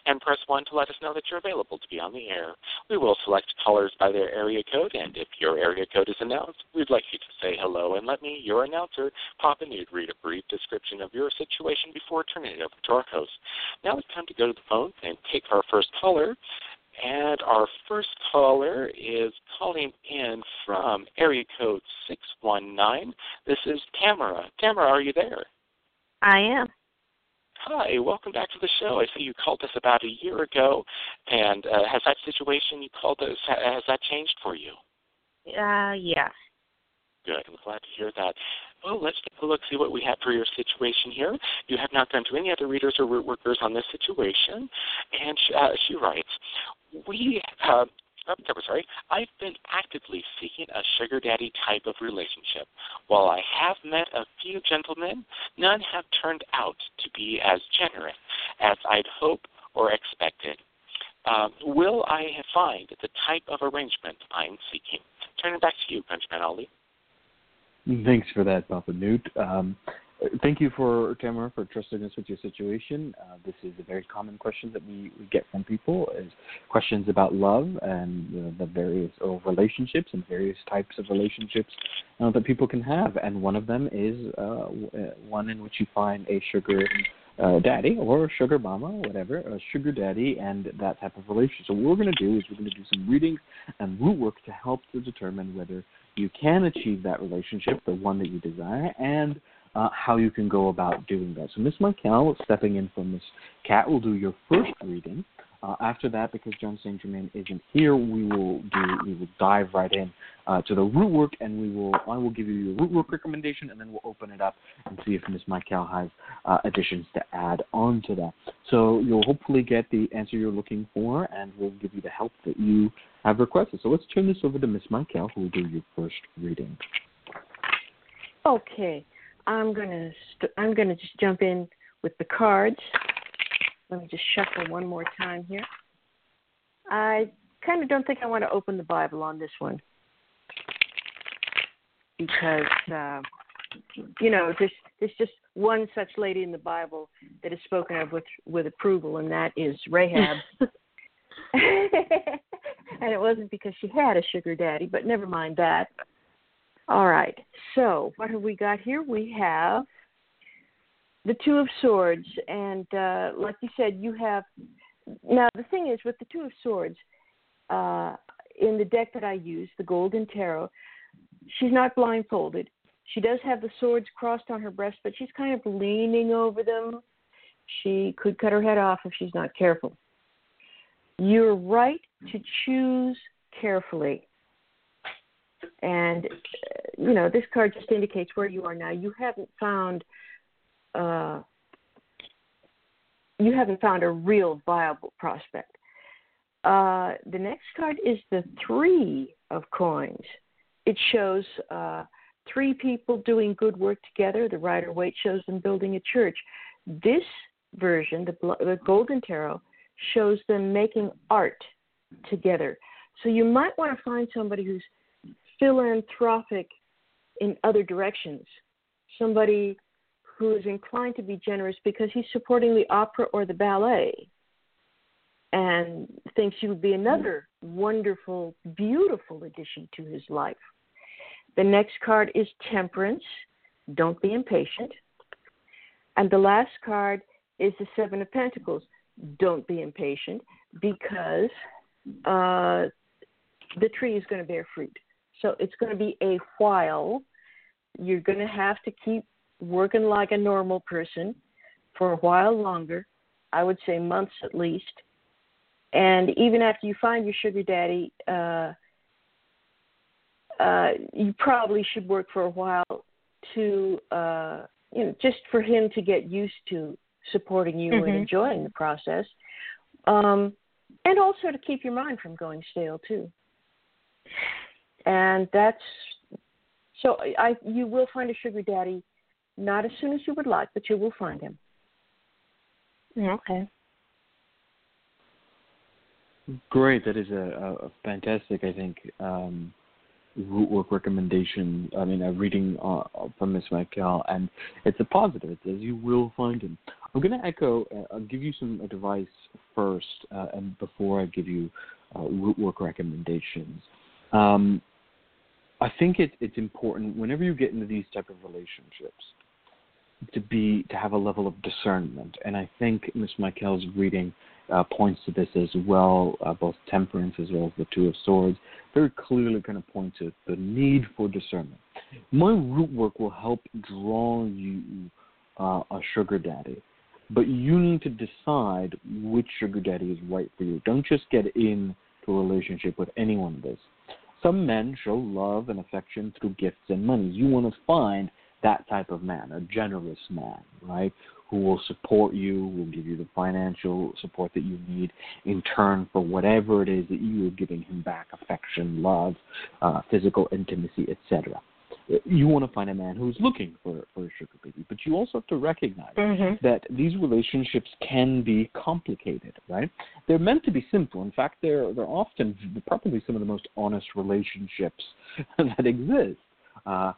and press 1 to let us know that you're available to be on the air. We will select callers by their area code, and if your area code is announced, we'd like you to say hello and let me, your announcer, Papa Newt, read a brief description of your situation before turning it over to our host. Now it's time to go to the phone and take our first caller. And our first caller is calling in from area code 619. This is Tamara. Tamara, are you there? I am. Hi, welcome back to the show. I see you called us about a year ago, and uh, has that situation you called us has that changed for you? Uh, yeah. Good. I'm glad to hear that. Well, let's take a look, see what we have for your situation here. You have not gone to any other readers or root workers on this situation. And she, uh, she writes, We uh, oh, sorry, I've been actively seeking a sugar daddy type of relationship. While I have met a few gentlemen, none have turned out to be as generous as I'd hoped or expected. Uh, will I find the type of arrangement I'm seeking? Turn it back to you, ConjureMan Ali. Thanks for that, Papa Newt. Um, thank you for Tamara for trusting us with your situation. Uh, this is a very common question that we, we get from people is questions about love and you know, the various or relationships and various types of relationships uh, that people can have. And one of them is uh, uh one in which you find a sugar uh, daddy or sugar mama, whatever, a sugar daddy, and that type of relationship. So what we're going to do is we're going to do some readings and root work to help to determine whether you can achieve that relationship, the one that you desire, and uh, how you can go about doing that. So Miss Michaele, stepping in for Miss Cat, will do your first reading. Uh, after that, because Jon St. Germain isn't here, we will do we will dive right in uh, to the root work, and we will I will give you your root work recommendation, and then we'll open it up and see if Miss Michaele has uh, additions to add on to that. So you'll hopefully get the answer you're looking for, and we'll give you the help that you have requested. So let's turn this over to Miss Michaele, who will do your first reading. Okay, I'm gonna st- I'm gonna just jump in with the cards. Let me just shuffle one more time here. I kind of don't think I want to open the Bible on this one because uh, you know there's there's just one such lady in the Bible that is spoken of with with approval, and that is Rahab. *laughs* *laughs* and it wasn't because she had a sugar daddy, but never mind that. All right. So what have we got here? We have the Two of Swords, and uh, like you said, you have. Now the thing is, with the Two of Swords, uh, in the deck that I use, the Golden Tarot, she's not blindfolded. She does have the swords crossed on her breast, but she's kind of leaning over them. She could cut her head off if she's not careful. You're right to choose carefully. And, you know, this card just indicates where you are now. You haven't found uh, you haven't found a real viable prospect. Uh, the next card is the three of coins. It shows uh, three people doing good work together. The Rider Waite shows them building a church. This version, the, the Golden Tarot, shows them making art together. So you might want to find somebody who's philanthropic in other directions, somebody who is inclined to be generous because he's supporting the opera or the ballet and thinks you would be another wonderful, beautiful addition to his life. The next card is temperance. Don't be impatient. And the last card is the Seven of Pentacles. Don't be impatient because uh, the tree is going to bear fruit. So it's going to be a while. You're going to have to keep working like a normal person for a while longer. I would say months at least. And even after you find your sugar daddy, uh, uh, you probably should work for a while to, uh, you know, just for him to get used to supporting you mm-hmm. and enjoying the process. Um, and also to keep your mind from going stale too. And that's so I you will find a sugar daddy, not as soon as you would like, but you will find him. Okay. Great. That is a, a fantastic, I think, um, root work recommendation. I mean, a reading uh, from Miss Michaele, and it's a positive. It says you will find him. I'm going to echo. Uh, I'll give you some advice first, uh, and before I give you uh, root work recommendations. Um, I think it, it's important whenever you get into these type of relationships to be to have a level of discernment, and I think Miss Michaele's reading uh, points to this as well. Uh, both temperance as well as the two of swords very clearly kind of point to the need for discernment. My root work will help draw you uh, a sugar daddy. But you need to decide which sugar daddy is right for you. Don't just get into a relationship with anyone of this. Some men show love and affection through gifts and money. You want to find that type of man, a generous man, right? Who will support you, will give you the financial support that you need in turn for whatever it is that you are giving him back affection, love, uh, physical intimacy, etc you want to find a man who's looking for for a sugar baby, but you also have to recognize Mhm. that these relationships can be complicated, right? They're meant to be simple. In fact, they're they're often probably some of the most honest relationships *laughs* that exist. Uh,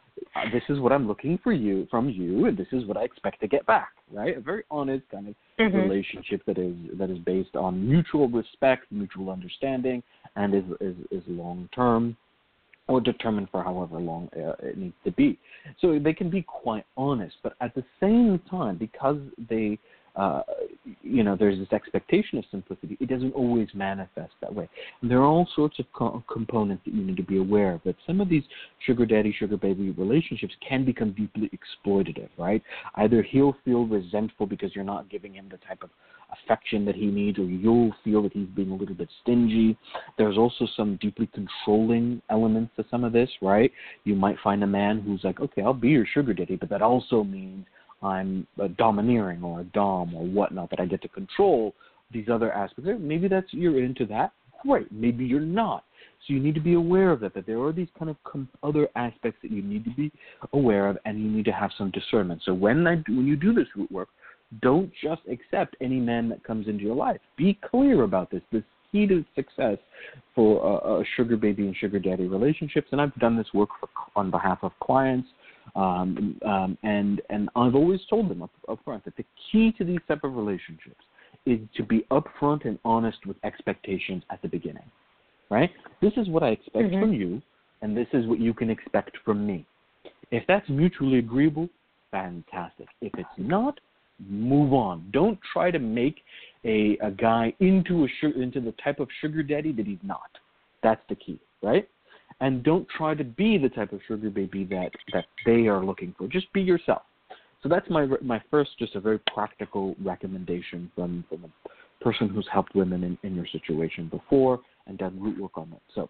this is what I'm looking for you from you, and this is what I expect to get back. Right? A very honest kind of Mhm. relationship that is that is based on mutual respect, mutual understanding, and is is, is long term or determined for however long uh, it needs to be. So they can be quite honest, but at the same time, because they, uh, you know, there's this expectation of simplicity, it doesn't always manifest that way. And there are all sorts of co- components that you need to be aware of. That some of these sugar daddy, sugar baby relationships can become deeply exploitative, right? Either he'll feel resentful because you're not giving him the type of affection that he needs, or you'll feel that he's being a little bit stingy. There's also some deeply controlling elements to some of this, right? You might find a man who's like, okay, I'll be your sugar daddy, but that also means I'm a domineering or a dom or whatnot, that I get to control these other aspects. Maybe that's you're into that. Great. Maybe you're not. So you need to be aware of that. That there are these kind of com- other aspects that you need to be aware of, and you need to have some discernment. So when I do, when you do this root work, don't just accept any man that comes into your life. Be clear about this. This key to success for uh, uh, sugar baby and sugar daddy relationships. And I've done this work for, on behalf of clients. Um, um, and and I've always told them up, up front that the key to these type of relationships is to be upfront and honest with expectations at the beginning. Right? This is what I expect Mhm. from you, and this is what you can expect from me. If that's mutually agreeable, fantastic. If it's not, move on. Don't try to make a, a guy into a into the type of sugar daddy that he's not. That's the key, right? And don't try to be the type of sugar baby that that they are looking for. Just be yourself. So that's my my first, just a very practical recommendation from from a person who's helped women in, in your situation before and done root work on it. So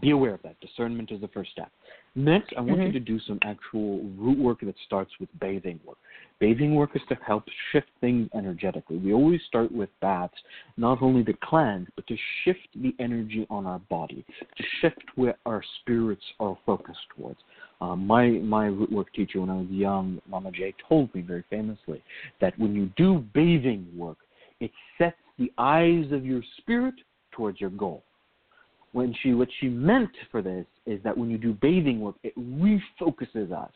be aware of that. Discernment is the first step. Next, I want you Mhm. to do some actual root work that starts with bathing work. Bathing work is to help shift things energetically. We always start with baths, not only to cleanse, but to shift the energy on our body, to shift where our spirits are focused towards. Um, my my root work teacher when I was young, Mama J, told me very famously that when you do bathing work, it sets the eyes of your spirit towards your goal when she what she meant for this is that when you do bathing work, it refocuses us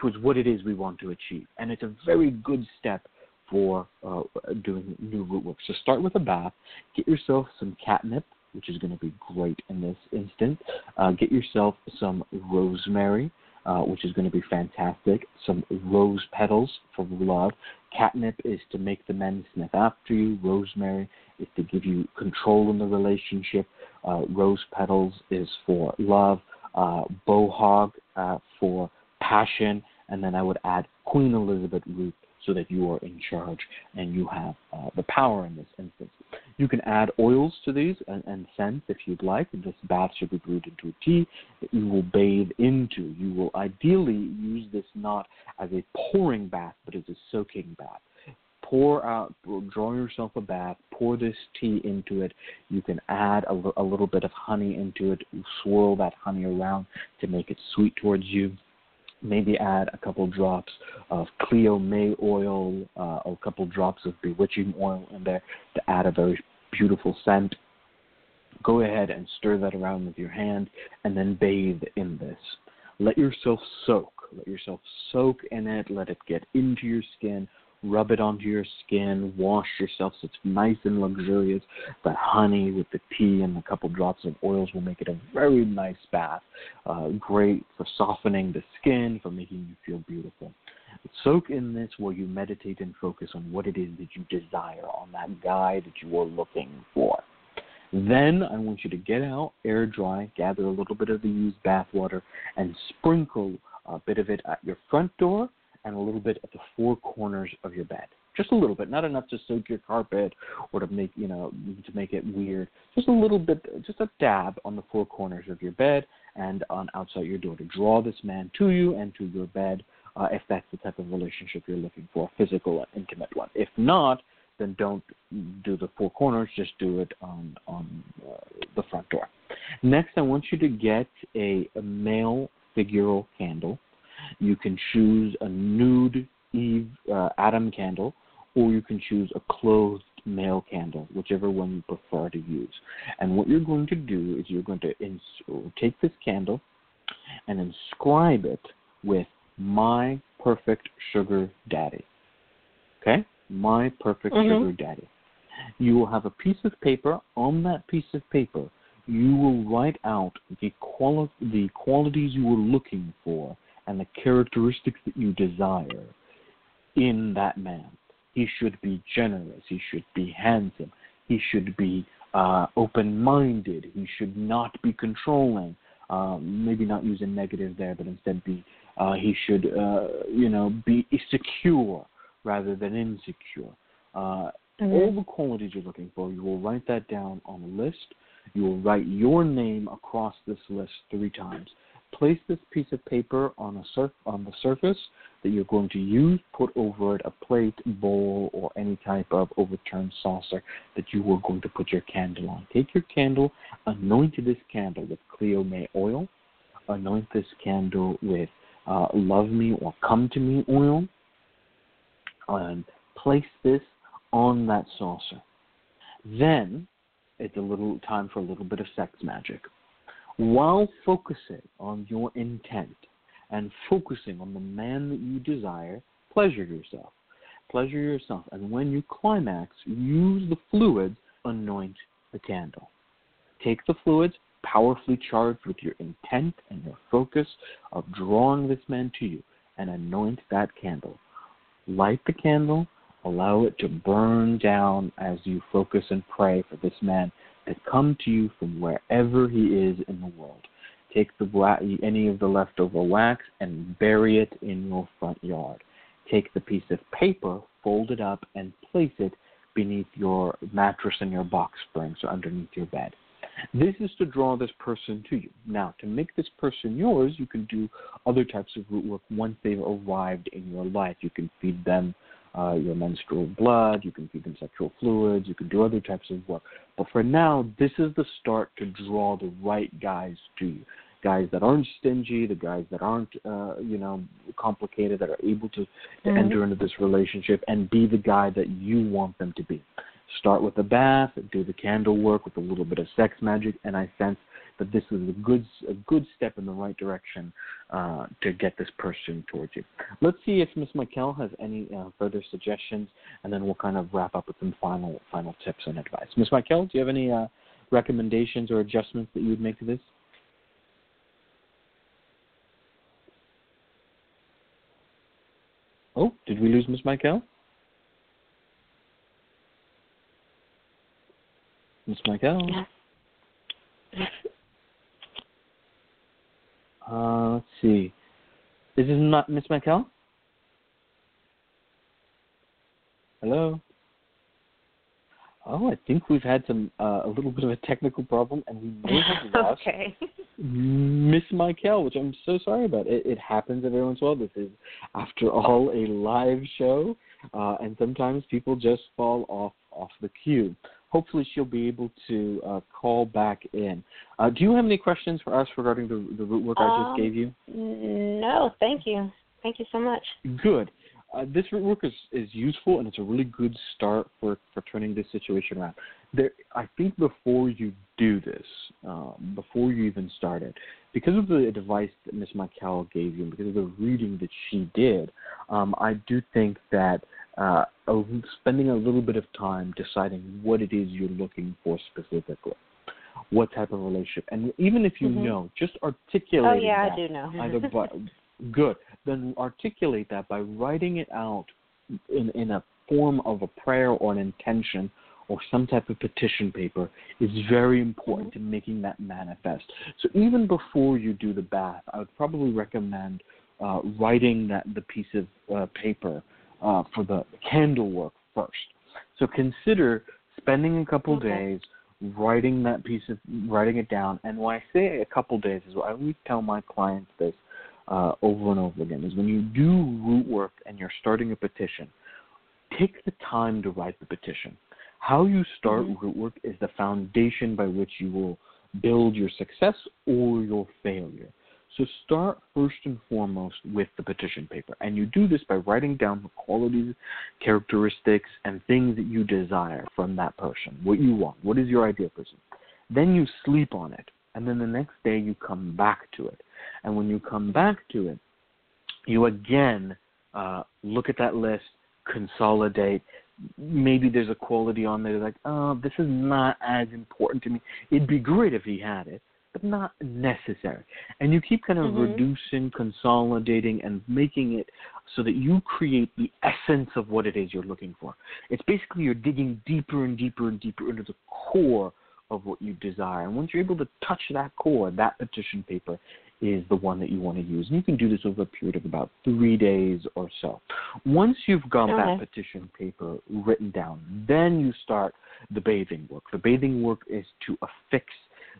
towards what it is we want to achieve, and it's a very good step for uh, doing new root work. So start with a bath, get yourself some catnip, which is going to be great in this instance. Uh, get yourself some rosemary. Uh, which is going to be fantastic. Some rose petals for love. Catnip is to make the men sniff after you. Rosemary is to give you control in the relationship. Uh, rose petals is for love. Uh, bohog uh, for passion. And then I would add Queen Elizabeth root so that you are in charge and you have uh, the power in this instance. You can add oils to these and, and scents if you'd like. This bath should be brewed into a tea that you will bathe into. You will ideally use this not as a pouring bath, but as a soaking bath pour out, draw yourself a bath, pour this tea into it. You can add a, little bit of honey into it, swirl that honey around to make it sweet towards you. Maybe add a couple drops of Cleo May oil, uh, a couple drops of bewitching oil in there to add a very beautiful scent. Go ahead and stir that around with your hand and then bathe in this. Let yourself soak. Let yourself soak in it. Let it get into your skin rub it onto your skin, wash yourself so it's nice and luxurious. The honey with the tea and a couple drops of oils will make it a very nice bath. Uh, great for softening the skin, for making you feel beautiful. Soak in this while you meditate and focus on what it is that you desire, on that guy that you are looking for. Then I want you to get out, air dry, gather a little bit of the used bath water, and sprinkle a bit of it at your front door and a little bit at the four corners of your bed. just a little bit, not enough to soak your carpet or to make you know to make it weird. Just a little bit, just a dab on the four corners of your bed and on outside your door to draw this man to you and to your bed. Uh, if that's the type of relationship you're looking for, physical and intimate one. If not, then don't do the four corners. Just do it on on uh, the front door. Next, I want you to get a, a male figural candle. You can choose a nude Eve uh, Adam candle, or you can choose a clothed male candle, whichever one you prefer to use. And what you're going to do is you're going to ins- take this candle and inscribe it with my perfect sugar daddy. Okay? My perfect mm-hmm. sugar daddy. You will have a piece of paper. On that piece of paper, you will write out the, quali- the qualities you are looking for and the characteristics that you desire in that man. He should be generous. He should be handsome. He should be uh, open minded. He should not be controlling. Um, maybe not use a negative there, but instead be uh, he should uh, you know be secure rather than insecure. Uh, mm-hmm. All the qualities you're looking for, you will write that down on a list. You will write your name across this list three times. Place this piece of paper on a surf on the surface that you're going to use. Put over it a plate, bowl, or any type of overturned saucer that you are going to put your candle on. Take your candle, anoint this candle with Cleo May oil. Anoint this candle with uh, Love Me or Come to Me oil, and place this on that saucer. Then it's a little time for a little bit of sex magic while focusing on your intent and focusing on the man that you desire, pleasure yourself. Pleasure yourself. And when you climax, use the fluids, anoint the candle. Take the fluids, powerfully charged with your intent and your focus of drawing this man to you, and anoint that candle. Light the candle, allow it to burn down as you focus and pray for this man that come to you from wherever he is in the world. Take the any of the leftover wax and bury it in your front yard. Take the piece of paper, fold it up, and place it beneath your mattress and your box spring, so underneath your bed. This is to draw this person to you. Now, to make this person yours, you can do other types of root work once they've arrived in your life. You can feed them uh, your menstrual blood, you can feed them sexual fluids, you can do other types of work. But for now, this is the start to draw the right guys to you. Guys that aren't stingy, the guys that aren't, uh, you know, complicated, that are able to, to mm-hmm. enter into this relationship and be the guy that you want them to be. Start with a bath, do the candle work with a little bit of sex magic, and I sense that this is a good a good step in the right direction uh, to get this person towards you. Let's see if Ms. Michaele has any uh, further suggestions, and then we'll kind of wrap up with some final final tips and advice. Ms. Michaele, do you have any uh, recommendations or adjustments that you would make to this? Oh, did we lose Ms. Michaele? Ms. Michaele? Uh, let's see. Is this not Miss Michaele? Hello. Oh, I think we've had some uh, a little bit of a technical problem, and we may have *laughs* lost okay. Miss Michaele, which I'm so sorry about. It, it happens every once in a while. This is, after all, a live show, uh, and sometimes people just fall off off the queue hopefully she'll be able to uh, call back in. Uh, do you have any questions for us regarding the, the root work um, I just um, gave you? No, thank you. Thank you so much. Good. Uh, this root work is, is useful and it's a really good start for, for turning this situation around. There, I think before you do this, um, before you even start it, because of the advice that Ms. Michaele gave you, and because of the reading that she did, um, I do think that uh, spending a little bit of time deciding what it is you're looking for specifically, what type of relationship, and even if you mm-hmm. know, just articulate. Oh yeah, I do know. either by, *laughs* good, then articulate that by writing it out in in a form of a prayer or an intention or some type of petition paper is very important mm-hmm. to making that manifest. So even before you do the bath, I would probably recommend uh, writing that the piece of uh, paper uh, for the candle work first. So consider spending a couple Okay. days writing that piece of writing it down. And when I say a couple days is what I always tell my clients this uh, over and over again is when you do root work and you're starting a petition, take the time to write the petition. How you start Mhm. root work is the foundation by which you will build your success or your failure. So start first and foremost with the petition paper. And you do this by writing down the qualities, characteristics, and things that you desire from that person. What you want. What is your ideal person? Then you sleep on it. And then the next day you come back to it. And when you come back to it, you again uh, look at that list, consolidate. Maybe there's a quality on there like, oh, this is not as important to me. It'd be great if he had it, but not necessary. And you keep kind of Mhm. reducing, consolidating, and making it so that you create the essence of what it is you're looking for. It's basically you're digging deeper and deeper and deeper into the core of what you desire. And once you're able to touch that core, that petition paper is the one that you want to use. And you can do this over a period of about three days or so. Once you've got that petition paper written down, then you start the bathing work. The bathing work is to affix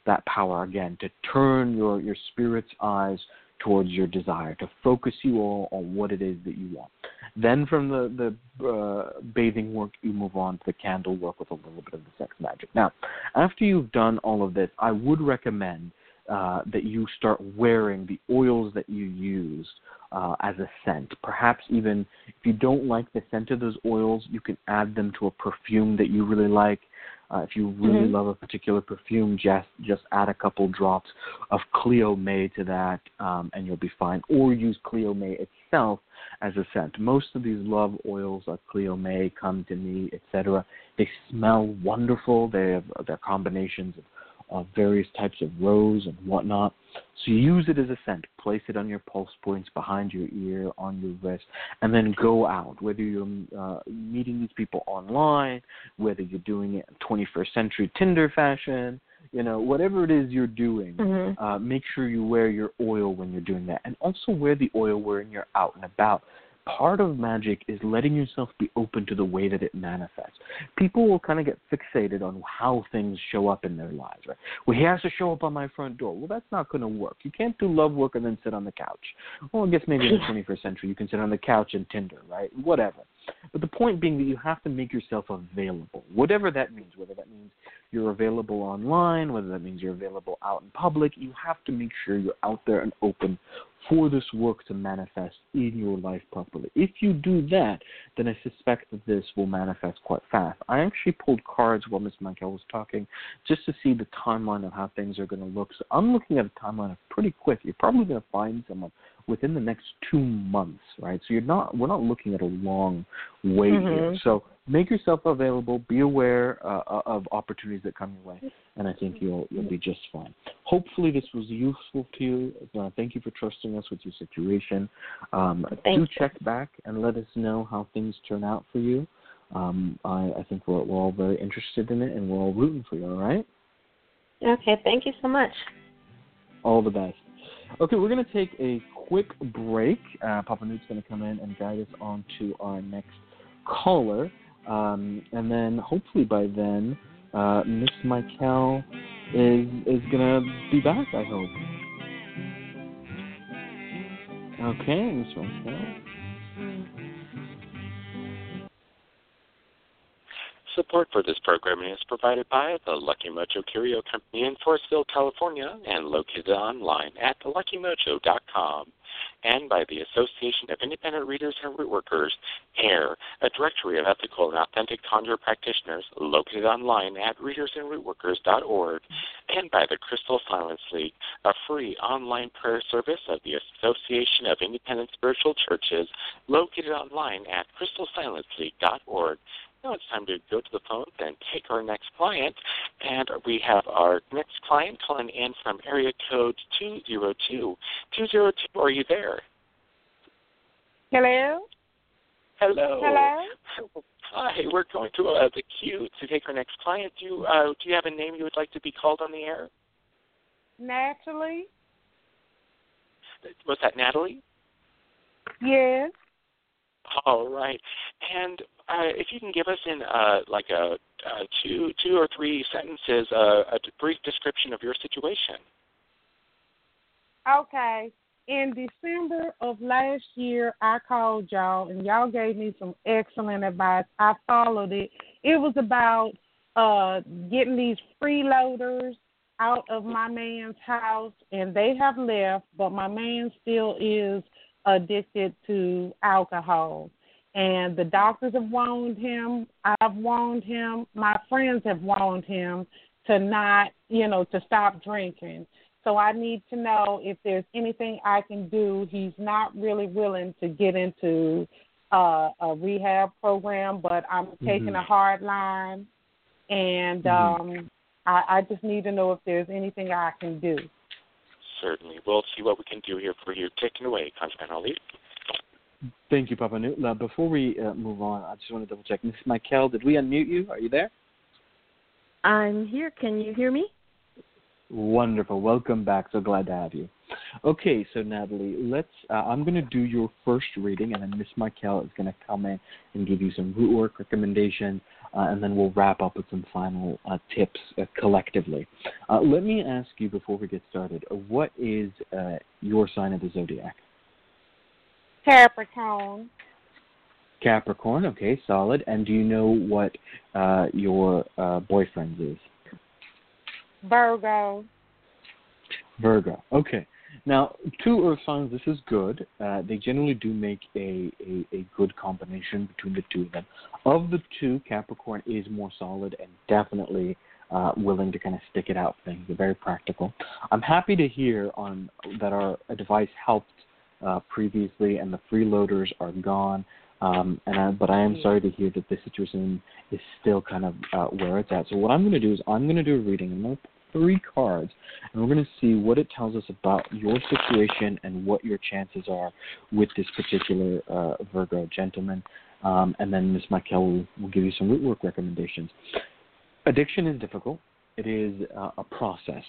that power again, to turn your, your spirit's eyes towards your desire, to focus you all on what it is that you want. Then from the, the uh, bathing work, you move on to the candle work with a little bit of the sex magic. Now, after you've done all of this, I would recommend uh, that you start wearing the oils that you used uh, as a scent. Perhaps even if you don't like the scent of those oils, you can add them to a perfume that you really like. Uh, if you really Mhm. love a particular perfume, just just add a couple drops of Cleo May to that, um, and you'll be fine. Or use Cleo May itself as a scent. Most of these love oils, like Cleo May, Come to Me, etc., they smell wonderful. They have they're combinations of uh, various types of rose and whatnot. So you use it as a scent. Place it on your pulse points, behind your ear, on your wrist, and then go out. Whether you're uh, meeting these people online, whether you're doing it 21st century Tinder fashion, you know, whatever it is you're doing, Mhm. uh, make sure you wear your oil when you're doing that, and also wear the oil when you're out and about. Part of magic is letting yourself be open to the way that it manifests. People will kind of get fixated on how things show up in their lives, right? Well, he has to show up on my front door. Well, that's not going to work. You can't do love work and then sit on the couch. Well, I guess maybe in the *laughs* 21st century you can sit on the couch and Tinder, right? Whatever. But the point being that you have to make yourself available, whatever that means, whether that means you're available online, whether that means you're available out in public, you have to make sure you're out there and open for this work to manifest in your life properly. If you do that, then I suspect that this will manifest quite fast. I actually pulled cards while Ms. Michaele was talking just to see the timeline of how things are going to look. So I'm looking at a timeline of pretty quick. You're probably going to find someone within the next two months, right? So you're not we're not looking at a long wait here. Mhm. So make yourself available. Be aware uh, of opportunities that come your way, and I think you'll you'll be just fine. Hopefully, this was useful to you. Uh, thank you for trusting us with your situation. Um, do you. check back and let us know how things turn out for you. Um, I, I think we're, we're all very interested in it, and we're all rooting for you. All right. Okay, thank you so much. All the best. Okay, we're going to take a quick break. Uh, Papa Newt's going to come in and guide us on to our next caller. Um, and then hopefully by then, uh, Miss Michaele is is to be back, I hope. Okay, Miss Michaele. Support for this programming is provided by the Lucky Mojo Curio Company in Forestville, California, and located online at theluckymojo.com, and by the Association of Independent Readers and Rootworkers, AIRR, a directory of ethical and authentic conjure practitioners, located online at readersandrootworkers.org, and by the Crystal Silence League, a free online prayer service of the Association of Independent Spiritual Churches, located online at crystalsilenceleague.org. Now it's time to go to the phones and take our next client. And we have our next client calling in from area code 202. 202, are you there? Hello? Hello. Hello? Hi, we're going to uh, the queue to take our next client. Do you, uh, do you have a name you would like to be called on the air? Natalie? Was that Natalie? Yes. All right, and uh, if you can give us in uh, like a, uh, two, two or three sentences, uh, a brief description of your situation. Okay. In December of last year, I called y'all and y'all gave me some excellent advice. I followed it. It was about uh getting these freeloaders out of my man's house and they have left, but my man still is addicted to alcohol. And the doctors have warned him, I've warned him, my friends have warned him to not, you know, to stop drinking. So I need to know if there's anything I can do. He's not really willing to get into uh, a rehab program, but I'm mm-hmm. taking a hard line, and mm-hmm. um, I, I just need to know if there's anything I can do. Certainly, we'll see what we can do here for you. Take it away, ConjureMan Ali. Thank you, Papa. Now, before we uh, move on, I just want to double check. Miss Michaele, did we unmute you? Are you there? I'm here. Can you hear me? Wonderful. Welcome back. So glad to have you. Okay, so Natalie, let's. Uh, I'm going to do your first reading, and then Miss Michaele is going to come in and give you some root work recommendations, uh, and then we'll wrap up with some final uh, tips uh, collectively. Uh, let me ask you before we get started: What is uh, your sign of the zodiac? Capricorn. Capricorn. Okay, solid. And do you know what your boyfriend's is? Virgo. Virgo. Okay. Now, two earth signs, this is good. Uh, they generally do make a, a, a, good combination between the two of them. Of the two, Capricorn is more solid and definitely uh, willing to kind of stick it out things. They're very practical. I'm happy to hear on that our advice helped uh, previously and the freeloaders are gone. Um, and I, but I am sorry to hear that the situation is still kind of uh, where it's at. So what I'm going to do is I'm going to do a reading. I'm going to three cards, and we're going to see what it tells us about your situation and what your chances are with this particular uh, Virgo gentleman. Um, and then Ms. Michaele will, will, give you some root work recommendations. Addiction is difficult. It is uh, a process,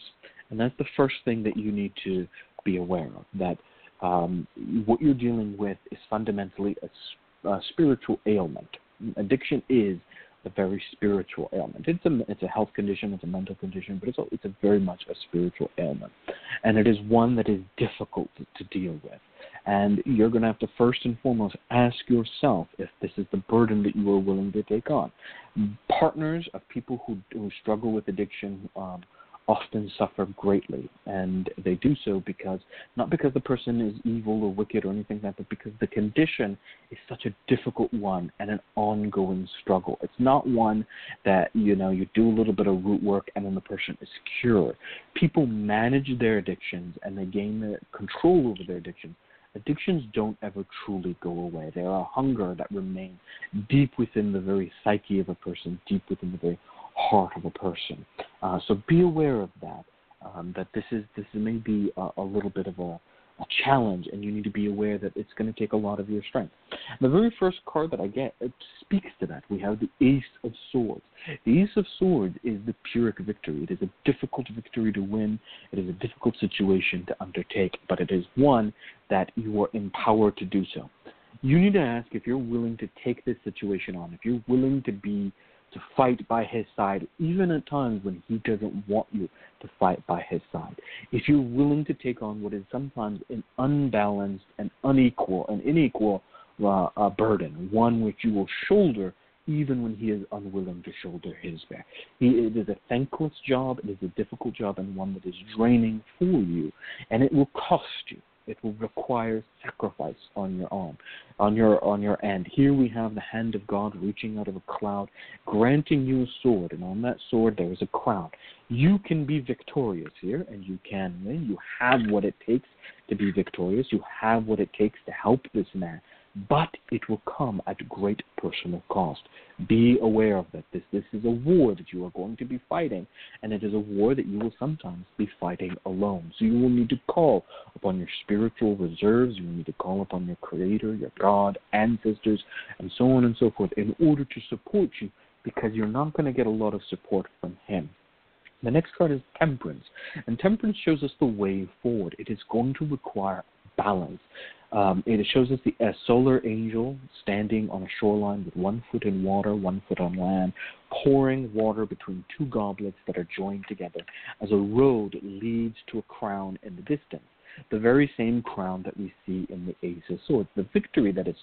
and that's the first thing that you need to be aware of. That um, what you're dealing with is fundamentally a uh, spiritual ailment. Addiction is a very spiritual ailment. It's a it's a health condition, it's a mental condition, but it's a, it's a very much a spiritual ailment, and it is one that is difficult to, to deal with. And you're going to have to first and foremost ask yourself if this is the burden that you are willing to take on. Partners of people who who struggle with addiction um, often suffer greatly, and they do so because not because the person is evil or wicked or anything like that, but because the condition is such a difficult one and an ongoing struggle. It's not one that you know you do a little bit of root work and then the person is cured. People manage their addictions and they gain the control over their addictions. Addictions don't ever truly go away. They are a hunger that remains deep within the very psyche of a person, deep within the very heart of a person. Uh, so be aware of that. Um, that this is this may be a, a little bit of a, a challenge, and you need to be aware that it's going to take a lot of your strength. The very first card that I get speaks to that. We have the Ace of Swords. The Ace of Swords is the Pyrrhic victory. It is a difficult victory to win. It is a difficult situation to undertake, but it is one that you are empowered to do so. You need to ask if you're willing to take this situation on, if you're willing to be to fight by his side, even at times when he doesn't want you to fight by his side. If you're willing to take on what is sometimes an unbalanced and unequal and unequal uh, uh, burden, one which you will shoulder even when he is unwilling to shoulder his back. He, it is a thankless job, it is a difficult job, and one that is draining for you, and it will cost you. It will require sacrifice on your own, on your on your end. Here we have the hand of God reaching out of a cloud, granting you a sword, and on that sword there is a crown. You can be victorious here, and you can win. You have what it takes to be victorious. You have what it takes to help this man but it will come at great personal cost. Be aware of that. This, this is a war that you are going to be fighting, and it is a war that you will sometimes be fighting alone. So you will need to call upon your spiritual reserves, you will need to call upon your Creator, your God, ancestors, and so on and so forth in order to support you because you're not going to get a lot of support from Him. The next card is Temperance, and Temperance shows us the way forward. It is going to require balance. Um, it shows us the a solar angel standing on a shoreline with one foot in water, one foot on land, pouring water between two goblets that are joined together as a road leads to a crown in the distance. The very same crown that we see in the Ace of Swords. The victory that is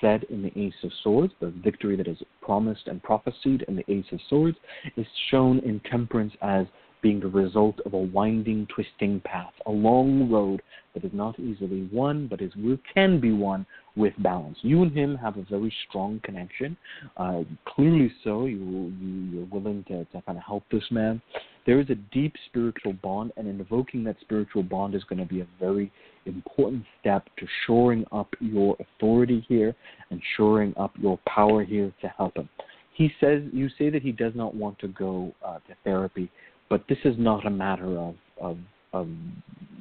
said in the Ace of Swords, the victory that is promised and prophesied in the Ace of Swords, is shown in Temperance as being the result of a winding, twisting path, a long road is not easily won, but is can be won with balance. You and him have a very strong connection, uh, clearly so. You, you you're willing to, to kind of help this man. There is a deep spiritual bond, and invoking that spiritual bond is going to be a very important step to shoring up your authority here and shoring up your power here to help him. He says, you say that he does not want to go uh, to therapy but this is not a matter of of, of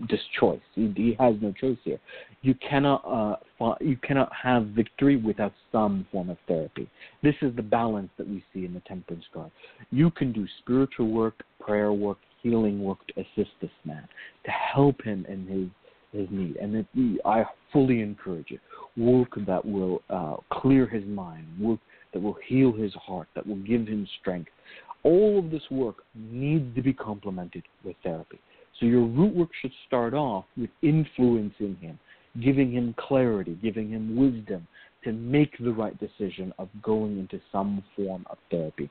just choice. He, he has no choice here. You cannot uh, you cannot have victory without some form of therapy. This is the balance that we see in the Temperance card. You can do spiritual work, prayer work, healing work to assist this man, to help him in his his need, and it, I fully encourage it. Work that will uh, clear his mind, work that will heal his heart, that will give him strength, all of this work needs to be complemented with therapy. So your root work should start off with influencing him, giving him clarity, giving him wisdom to make the right decision of going into some form of therapy.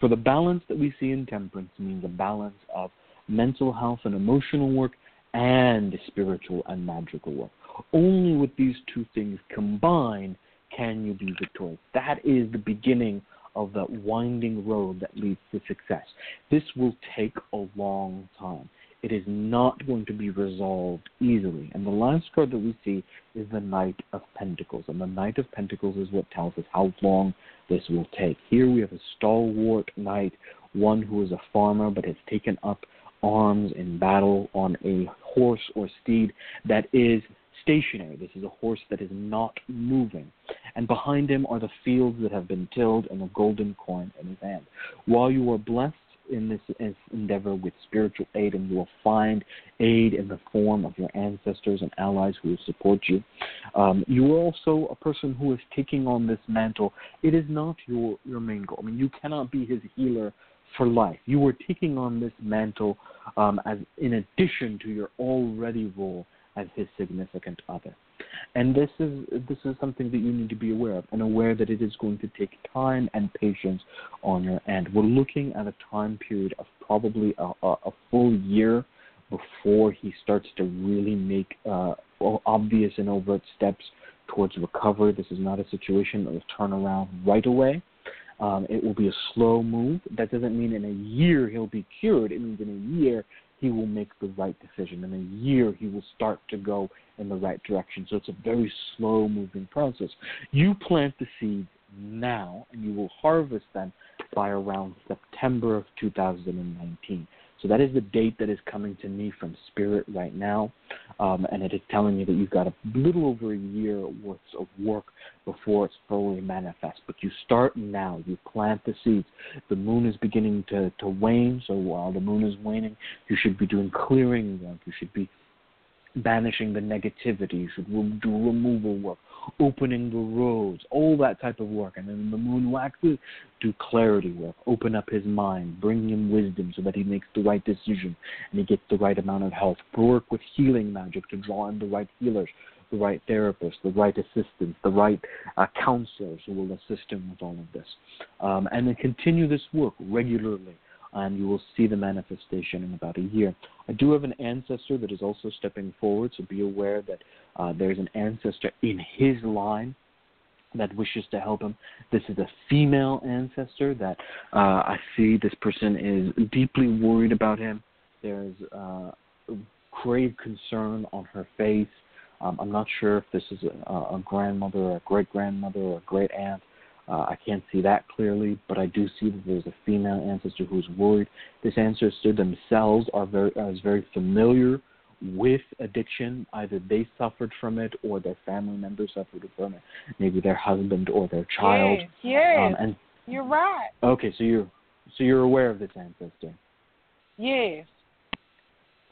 For the balance that we see in temperance means a balance of mental health and emotional work and spiritual and magical work. Only with these two things combined can you be victorious. That is the beginning of that winding road that leads to success. This will take a long time. It is not going to be resolved easily. And the last card that we see is the Knight of Pentacles. And the Knight of Pentacles is what tells us how long this will take. Here we have a stalwart knight, one who is a farmer but has taken up arms in battle on a horse or steed that is stationary. This is a horse that is not moving. And behind him are the fields that have been tilled and a golden coin in his hand. While you are blessed in this endeavor with spiritual aid, and you will find aid in the form of your ancestors and allies who will support you. Um, you are also a person who is taking on this mantle. It is not your, your main goal. I mean, you cannot be his healer for life. You are taking on this mantle um, as in addition to your already role as his significant other. And this is this is something that you need to be aware of, and aware that it is going to take time and patience on your end. We're looking at a time period of probably a, a, a full year before he starts to really make uh, obvious and overt steps towards recovery. This is not a situation of will turn around right away. Um, it will be a slow move. That doesn't mean in a year he'll be cured. It means in a year he will make the right decision. In a year, he will start to go in the right direction. So it's a very slow moving process. You plant the seeds now, and you will harvest them by around September of 2019. So that is the date that is coming to me from Spirit right now, um, and it is telling me that you've got a little over a year worth of work before it's fully manifest. But you start now. You plant the seeds. The moon is beginning to, to wane, so while the moon is waning, you should be doing clearing work. You should be banishing the negativity. You should do removal work opening the roads, all that type of work. And then the moon waxes, do clarity work, open up his mind, bring him wisdom so that he makes the right decision and he gets the right amount of health. Work with healing magic to draw in the right healers, the right therapists, the right assistants, the right uh, counselors who will assist him with all of this. Um, and then continue this work regularly and you will see the manifestation in about a year. I do have an ancestor that is also stepping forward, so be aware that uh, there's an ancestor in his line that wishes to help him. This is a female ancestor that uh, I see this person is deeply worried about him. There's uh, grave concern on her face. Um, I'm not sure if this is a, a grandmother, or a great grandmother, or a great aunt. Uh, I can't see that clearly, but I do see that there's a female ancestor who's worried. This ancestor themselves are very is very familiar with addiction. Either they suffered from it, or their family members suffered from it. Maybe their husband or their child. Yes, yes. Um, and you're right. Okay, so you're so you're aware of this ancestor. Yes.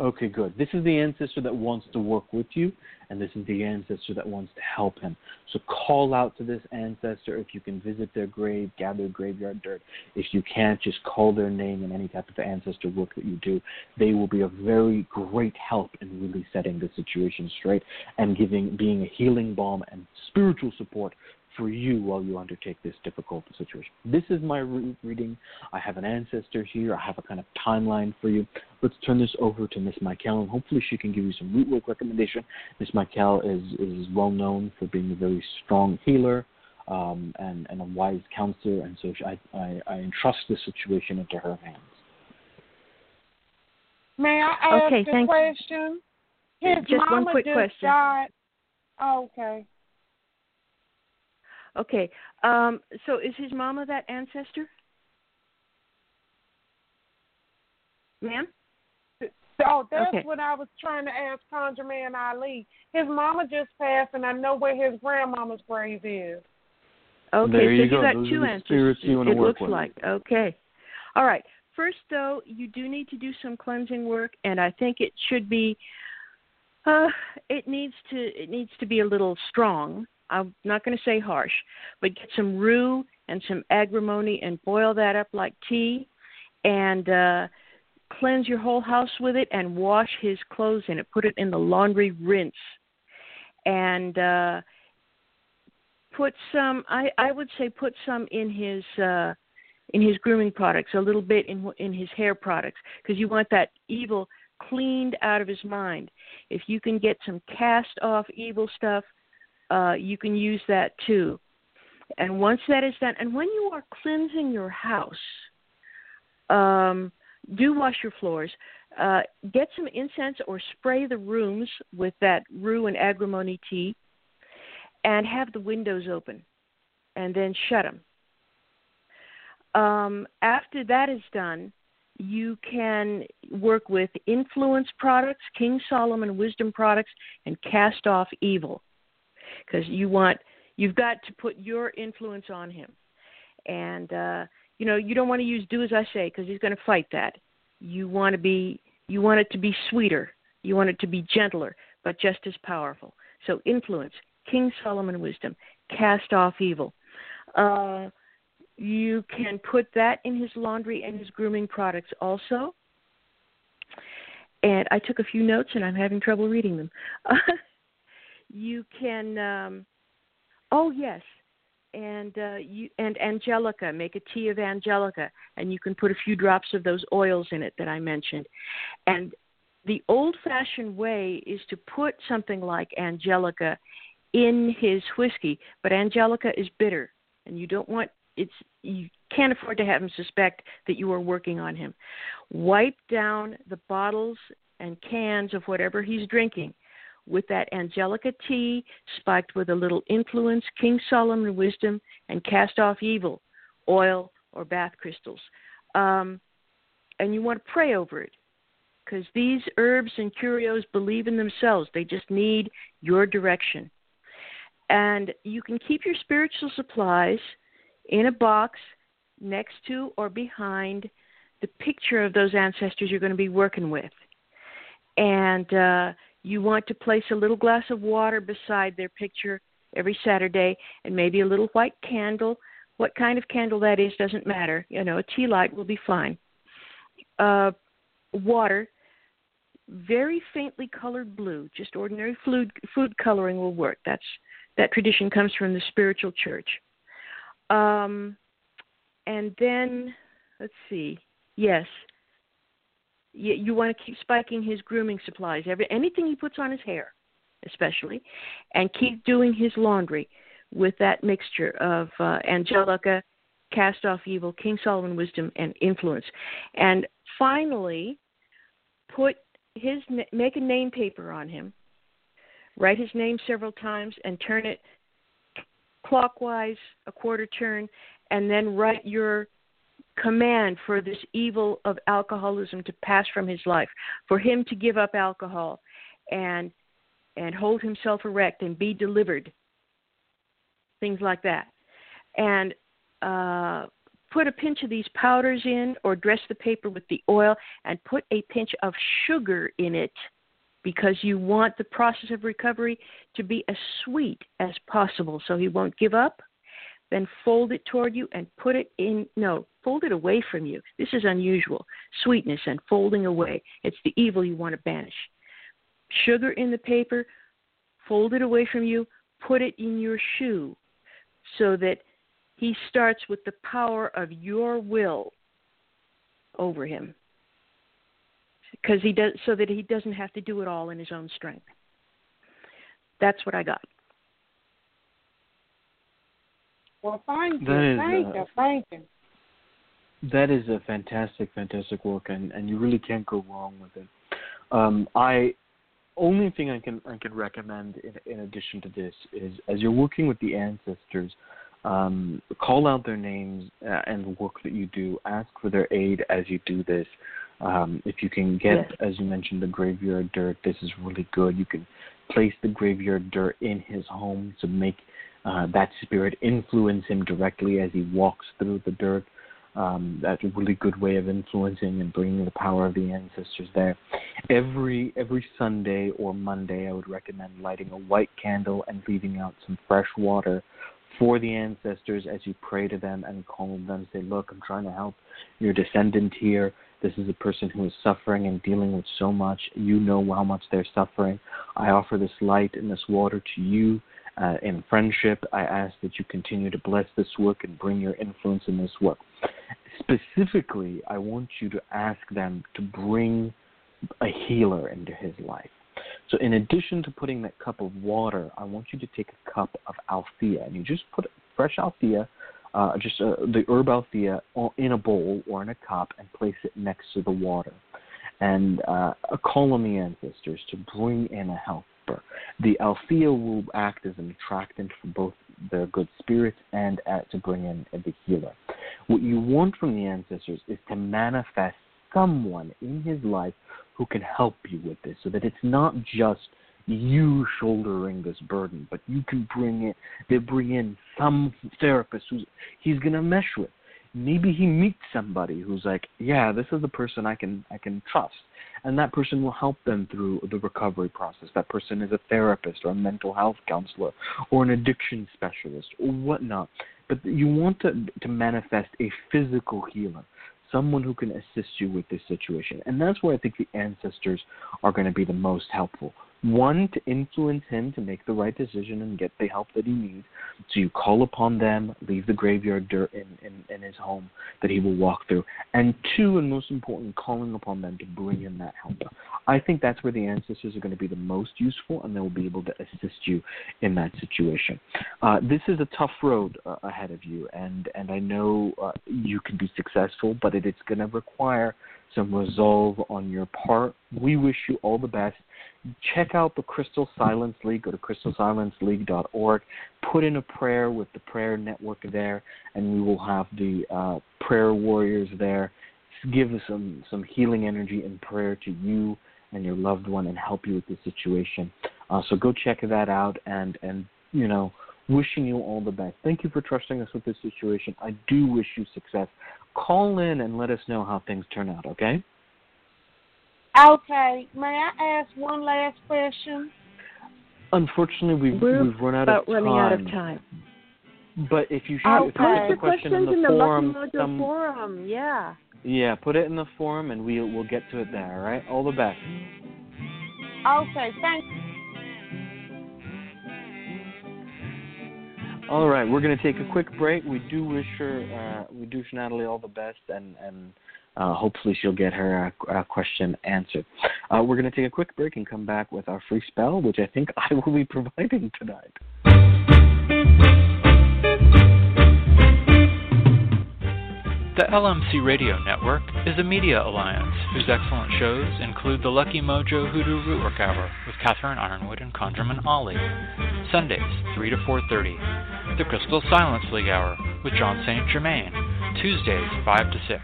Okay, good. This is the ancestor that wants to work with you, and this is the ancestor that wants to help him. So call out to this ancestor if you can visit their grave, gather graveyard dirt. If you can't, just call their name in any type of ancestor work that you do. They will be a very great help in really setting the situation straight and giving being a healing balm and spiritual support for you while you undertake this difficult situation. This is my root reading. I have an ancestor here. I have a kind of timeline for you. Let's turn this over to Miss Michaele, and hopefully she can give you some root work recommendation. Miss Michaele is, is well known for being a very strong healer um, and, and a wise counselor, and so I, I, I entrust this situation into her hands. May I ask okay, a question? His just mama one quick just question. died. Oh, okay. Okay. Um, so is his mama that ancestor? Ma'am? Oh, that's Okay. what I was trying to ask ConjureMan Ali. His mama just passed, and I know where his grandmama's grave is. Okay, There you so go. got Those two are the ancestors. spirits you it work looks with. like. Okay. All right. First, though, you do need to do some cleansing work, and I think it should be. Uh, it needs to. It needs to be a little strong. I'm not going to say harsh, but get some rue and some agrimony and boil that up like tea, and uh, cleanse your whole house with it, and wash his clothes in it. Put it in the laundry rinse, and. uh put some i i would say put some in his uh in his grooming products a little bit in in his hair products because you want that evil cleaned out of his mind if you can get some cast off evil stuff uh you can use that too and once that is done and when you are cleansing your house um do wash your floors uh get some incense or spray the rooms with that rue and agrimony tea and have the windows open and then shut them. Um, after that is done, you can work with influence products, King Solomon wisdom products, and cast off evil. Because you want, you've got to put your influence on him. And, uh, you know, you don't want to use do as I say because he's going to fight that. You want to be, you want it to be sweeter. You want it to be gentler, but just as powerful. So influence, King Solomon wisdom, cast off evil. Uh, you can put that in his laundry and his grooming products also. And I took a few notes and I'm having trouble reading them. *laughs* you can, um, oh yes, and uh, you and angelica. Make a tea of angelica, and you can put a few drops of those oils in it that I mentioned. And the old-fashioned way is to put something like angelica in his whiskey, but Angelica is bitter, and you don't want it's you can't afford to have him suspect that you are working on him. Wipe down the bottles and cans of whatever he's drinking with that Angelica tea spiked with a little influence, King Solomon wisdom, and cast off evil, oil or bath crystals. Um, and you want to pray over it because these herbs and curios believe in themselves. They just need your direction. And you can keep your spiritual supplies in a box next to or behind the picture of those ancestors you're going to be working with. And uh, you want to place a little glass of water beside their picture every Saturday and maybe a little white candle. What kind of candle that is doesn't matter. You know, a tea light will be fine. Uh, water, very faintly colored blue, just ordinary food, food coloring will work. That's that tradition comes from the spiritual church. Um, and then, let's see, yes, you, you want to keep spiking his grooming supplies, every anything he puts on his hair, especially, and keep doing his laundry with that mixture of uh, Angelica, cast off evil, King Solomon wisdom, and influence. And finally, put his make a name paper on him write his name several times and turn it clockwise a quarter turn and then write your command for this evil of alcoholism to pass from his life for him to give up alcohol and and hold himself erect and be delivered things like that and uh put a pinch of these powders in or dress the paper with the oil and put a pinch of sugar in it because you want the process of recovery to be as sweet as possible so he won't give up. Then fold it toward you and put it in, no, fold it away from you. This is unusual. Sweetness and folding away. It's the evil you want to banish. Sugar in the paper, fold it away from you, put it in your shoe so that he starts with the power of your will over him because he does so that he doesn't have to do it all in his own strength that's what i got well thank you That is, thank uh, you thank you That is a fantastic, fantastic work, and, and you really can't go wrong with it. Um, I only thing I can I can recommend in, in addition to this is as you're working with the ancestors, um, call out their names uh, and the work that you do. Ask for their aid as you do this. Um, if you can get, Yes. as you mentioned, the graveyard dirt, this is really good. You can place the graveyard dirt in his home to make uh, that spirit influence him directly as he walks through the dirt. Um, that's a really good way of influencing and bringing the power of the ancestors there. Every every Sunday or Monday, I would recommend lighting a white candle and leaving out some fresh water for the ancestors as you pray to them and call them. Say, look, I'm trying to help your descendant here. This is a person who is suffering and dealing with so much. You know how much they're suffering. I offer this light and this water to you uh, in friendship. I ask that you continue to bless this work and bring your influence in this work. Specifically, I want you to ask them to bring a healer into his life. So, in addition to putting that cup of water, I want you to take a cup of althea, and you just put fresh althea, uh, just uh, the herb althea, in a bowl or in a cup, and place it next to the water. And uh, call on the ancestors to bring in a The althea will act as an attractant for both the good spirits and uh, to bring in the healer. What you want from the ancestors is to manifest someone in his life who can help you with this so that it's not just you shouldering this burden, but you can bring it they bring in some therapist who's he's gonna mesh with. Maybe he meets somebody who's like, Yeah, this is the person I can I can trust and that person will help them through the recovery process. That person is a therapist or a mental health counselor or an addiction specialist or whatnot. But you want to to manifest a physical healer, someone who can assist you with this situation. And that's where I think the ancestors are going to be the most helpful. One, to influence him to make the right decision and get the help that he needs. So you call upon them, leave the graveyard dirt in, in, in his home that he will walk through. And two, and most important, calling upon them to bring in that helper. I think that's where the ancestors are going to be the most useful, and they will be able to assist you in that situation. Uh, this is a tough road uh, ahead of you, and, and I know uh, you can be successful, but it, it's going to require some resolve on your part. We wish you all the best. Check out the Crystal Silence League. Go to crystalsilenceleague.org. Put in a prayer with the prayer network there, and we will have the uh, prayer warriors there. Give some some healing energy and prayer to you and your loved one, and help you with the situation. Uh, so go check that out, and and you know, wishing you all the best. Thank you for trusting us with this situation. I do wish you success. Call in and let us know how things turn out. Okay. Okay, may I ask one last question? Unfortunately, we've We're we've run out about of time. running out of time. But if you should, Okay. if you Post your the question questions in the, in the forum, some, forum. Yeah. yeah, put it in the forum, and we we'll get to it there. All right. All the best. Okay, Thanks. All right, we're going to take a quick break. We do wish her, uh, we do wish Natalie all the best, and and uh, hopefully she'll get her uh, uh, question answered. Uh, we're going to take a quick break and come back with our free spell, which I think *laughs* I will be providing tonight. The LMC Radio Network is a media alliance whose excellent shows include the Lucky Mojo Hoodoo Rootwork Hour with Catherine Yronwode and ConjureMan Ali, Sundays 3 to 4.30, the Crystal Silence League Hour with Jon St. Germain, Tuesdays 5 to 6,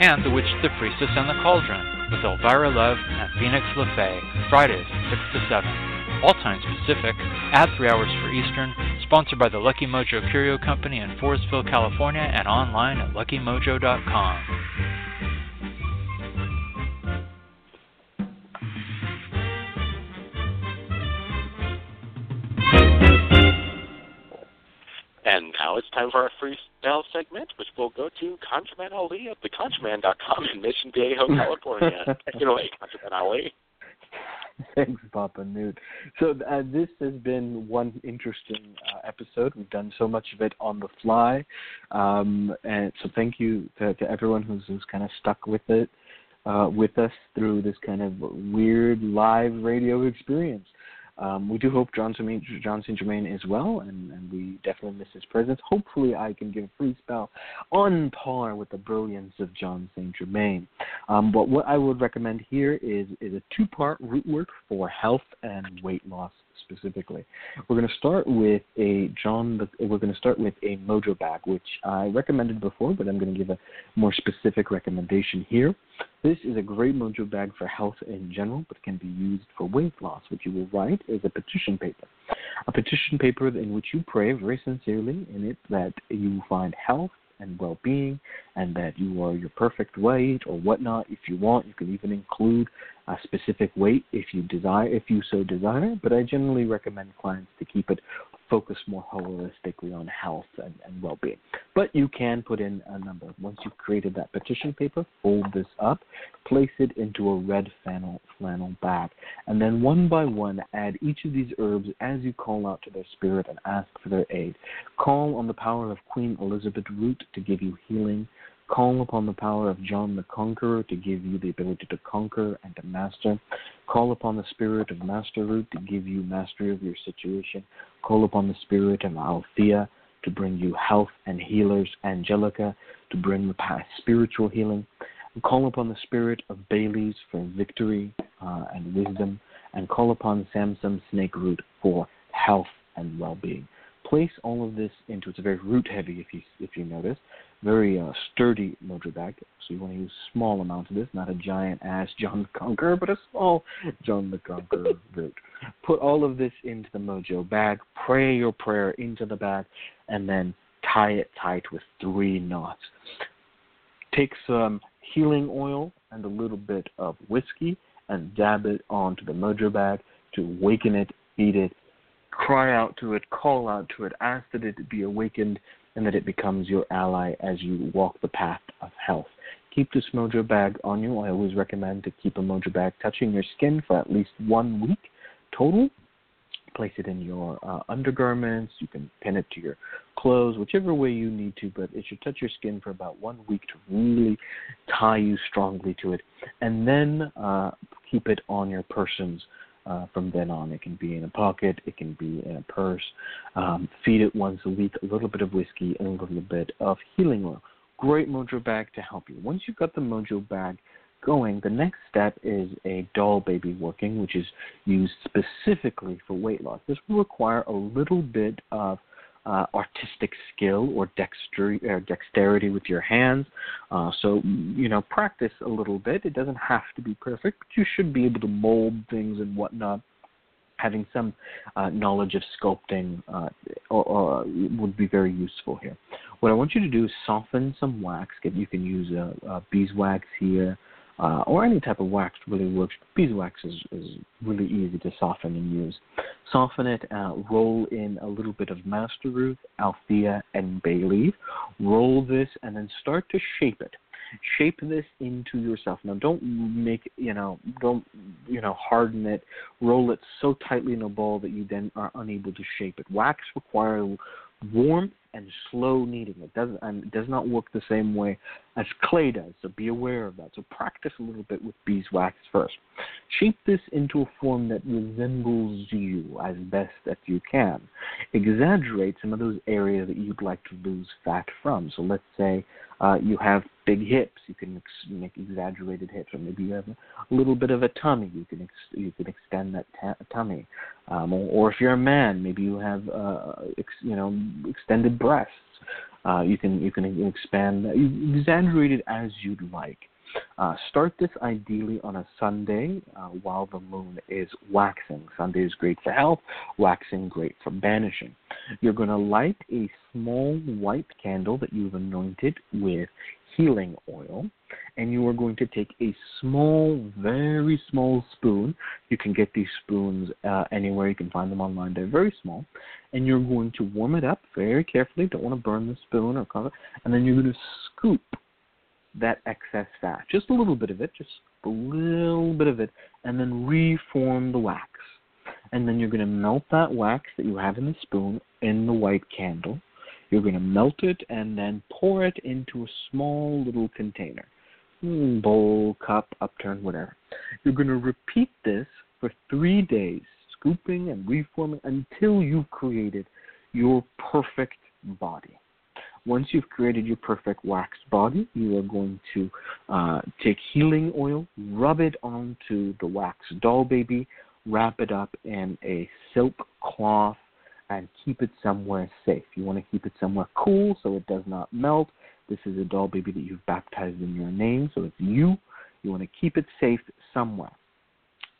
and The Witch, the Priestess, and the Cauldron with Elvira Love and Phoenix LeFae, Fridays 6 to 7. All times Pacific, add 3 hours for Eastern, Sponsored by the Lucky Mojo Curio Company in Forestville, California, and online at luckymojo.com. time for our free spell segment, which we'll go to ConjureMan Ali of theconjureman.com in Mission Viejo, *laughs* California. Take away, ConjureMan Ali. Thanks, Papa Newt. So uh, this has been one interesting uh, episode. We've done so much of it on the fly, um, and so thank you to, to everyone who's, who's kind of stuck with it, uh, with us through this kind of weird live radio experience. Um, we do hope Jon, Jon St. Germain is well, and, and, we definitely miss his presence. Hopefully, I can give a free spell on par with the brilliance of Jon St. Germain. Um, but what I would recommend here is, is a two part root work for health and weight loss specifically. We're going to start with a John. We're going to start with a Mojo bag, which I recommended before, but I'm going to give a more specific recommendation here. This is a great Mojo bag for health in general, but can be used for weight loss. What you will write is a petition paper, a petition paper in which you pray very sincerely in it that you find health and well-being and that you are your perfect weight or whatnot if you want. You can even include a specific weight if you desire if you so desire but i generally recommend clients to keep it focus more holistically on health and, and well being. But you can put in a number. Once you've created that petition paper, fold this up, place it into a red flannel, flannel bag, and then one by one add each of these herbs as you call out to their spirit and ask for their aid. Call on the power of Queen Elizabeth Root to give you healing Call upon the power of John the Conqueror to give you the ability to conquer and to master. Call upon the spirit of Master Root to give you mastery of your situation. Call upon the spirit of Althea to bring you health and healers. Angelica to bring the spiritual healing. Call upon the spirit of bay leaves for victory uh, and wisdom. And call upon Samson Snake Root for health and well-being place all of this into it's very root heavy if you if you notice very uh, sturdy mojo bag so you want to use small amounts of this not a giant ass john *laughs* the conqueror but a small john the conqueror *laughs* root put all of this into the mojo bag pray your prayer into the bag and then tie it tight with three knots. Take some healing oil and a little bit of whiskey and dab it onto the mojo bag to awaken it feed it cry out to it, call out to it, ask that it be awakened, and that it becomes your ally as you walk the path of health. Keep this mojo bag on you. I always recommend to keep a mojo bag touching your skin for at least one week total. Place it in your uh, undergarments. You can pin it to your clothes, whichever way you need to, but it should touch your skin for about one week to really tie you strongly to it. And then uh, keep it on your person's uh, from then on. It can be in a pocket, it can be in a purse. Um, feed it once a week, a little bit of whiskey, and a little bit of healing oil. Great mojo bag to help you. Once you've got the mojo bag going, the next step is a doll baby working, which is used specifically for weight loss. This will require a little bit of uh, artistic skill or dexterity, uh, dexterity with your hands. Uh, so, you know, practice a little bit. It doesn't have to be perfect, but you should be able to mold things and whatnot. Having some uh, knowledge of sculpting uh, or, or would be very useful here. What I want you to do is soften some wax. You can use a, a beeswax here, uh, or any type of wax really works. Beeswax is, is really easy to soften and use. Soften it, uh, roll in a little bit of master root, althea, and bay leaf. Roll this and then start to shape it. Shape this into yourself. Now, don't make you know, don't you know, harden it. Roll it so tightly in a ball that you then are unable to shape it. Wax requires warmth and slow kneading. It doesn't and it does not work the same way as clay does. So be aware of that. So practice a little bit with beeswax first. Shape this into a form that resembles you as best that you can. Exaggerate some of those areas that you'd like to lose fat from. So let's say uh, you have big hips, you can ex- make exaggerated hips, or maybe you have a little bit of a tummy, you can ex- you can extend that tummy. Um, or, or, if you're a man, maybe you have uh, ex- you know extended breasts. Uh, you can you can expand. You exaggerate it as you'd like. Uh, start this ideally on a Sunday uh, while the moon is waxing. Sunday is great for health, waxing great for banishing. You're going to light a small white candle that you've anointed with healing oil, and you are going to take a small, very small spoon. You can get these spoons uh, anywhere. You can find them online. They're very small, and you're going to warm it up very carefully. Don't want to burn the spoon or cover. And then you're going to scoop that excess fat, just a little bit of it, just a little bit of it, and then reform the wax. And then you're going to melt that wax that you have in the spoon in the white candle you're going to melt it and then pour it into a small little container hmm, bowl, cup, upturned, whatever. You're going to repeat this for three days, scooping and reforming until you've created your perfect body. Once you've created your perfect wax body, you are going to uh, take healing oil, rub it onto the wax doll baby, wrap it up in a silk cloth and keep it somewhere safe. You want to keep it somewhere cool so it does not melt. This is a doll baby that you've baptized in your name, so it's you. You want to keep it safe somewhere.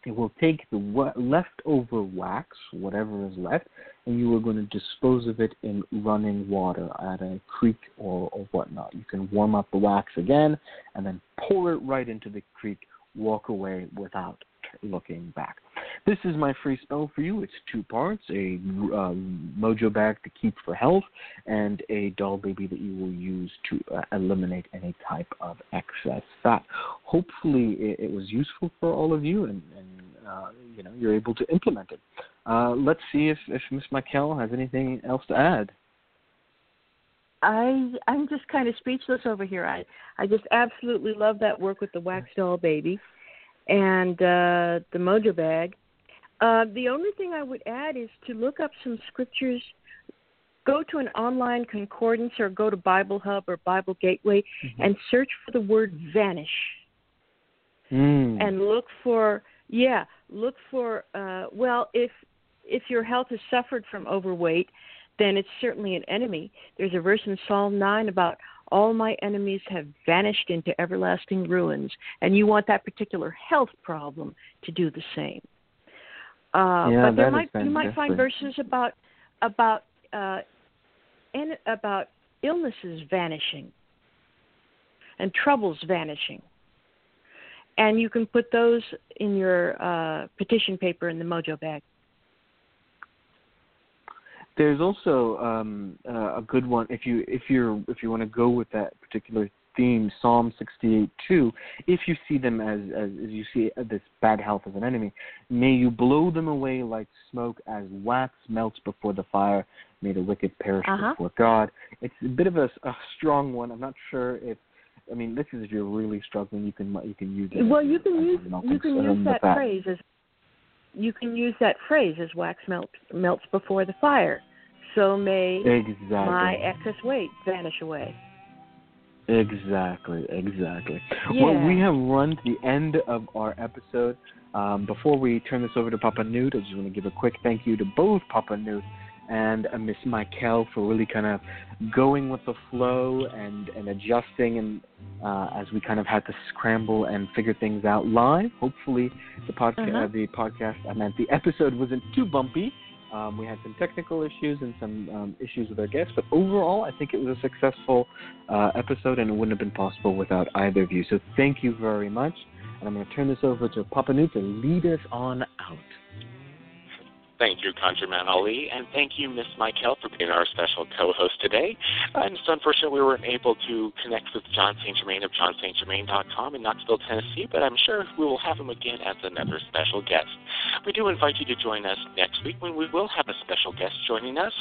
It will take the leftover wax, whatever is left, and you are going to dispose of it in running water at a creek or, or whatnot. You can warm up the wax again and then pour it right into the creek, walk away without looking back. This is my free spell for you. It's two parts a uh, mojo bag to keep for health, and a doll baby that you will use to uh, eliminate any type of excess fat. Hopefully, it, it was useful for all of you, and, and uh, you know you're able to implement it. Uh, let's see if, if Miss Michaele has anything else to add. I I'm just kind of speechless over here. I I just absolutely love that work with the wax doll baby and uh, the Mojo Bag. Uh, the only thing I would add is to look up some scriptures. Go to an online concordance or go to Bible Hub or Bible Gateway mm-hmm. and search for the word vanish. Mm. And look for yeah, look for uh, well if if your health has suffered from overweight, then it's certainly an enemy. There's a verse in Psalm 9 about all my enemies have vanished into everlasting ruins, and you want that particular health problem to do the same. Uh, yeah, but there might you might find verses about about uh, and about illnesses vanishing and troubles vanishing, and you can put those in your uh, petition paper in the Mojo bag. There's also um, uh, a good one if you if you're if you want to go with that particular theme, Psalm 68 2. If you see them as, as as you see this bad health as an enemy, may you blow them away like smoke as wax melts before the fire. May the wicked perish uh-huh. before God. It's a bit of a, a strong one. I'm not sure if I mean, this is if you're really struggling, you can you can use it. Well, you can use you can use that phrase as you can use that phrase as wax melts melts before the fire. So may exactly. my excess weight vanish away. Exactly, exactly. Yeah. Well, we have run to the end of our episode. Um, before we turn this over to Papa Newt, I just want to give a quick thank you to both Papa Newt and uh, Miss Michaele for really kind of going with the flow and, and adjusting and uh, as we kind of had to scramble and figure things out live. Hopefully, the podcast, uh-huh. uh, the podcast, I meant the episode wasn't too bumpy. Um, we had some technical issues and some um, issues with our guests, but overall, I think it was a successful uh, episode, and it wouldn't have been possible without either of you. So thank you very much, and I'm going to turn this over to Papa Newt to lead us on out. Thank you, ConjureMan Ali, and thank you, Miss Michaele, for being our special co-host today. And just unfortunately, we weren't able to connect with Jon St. Germain of JonSaintGermain.com in Knoxville, Tennessee, but I'm sure we will have him again as another special guest. We do invite you to join us next week when we will have a special guest joining us,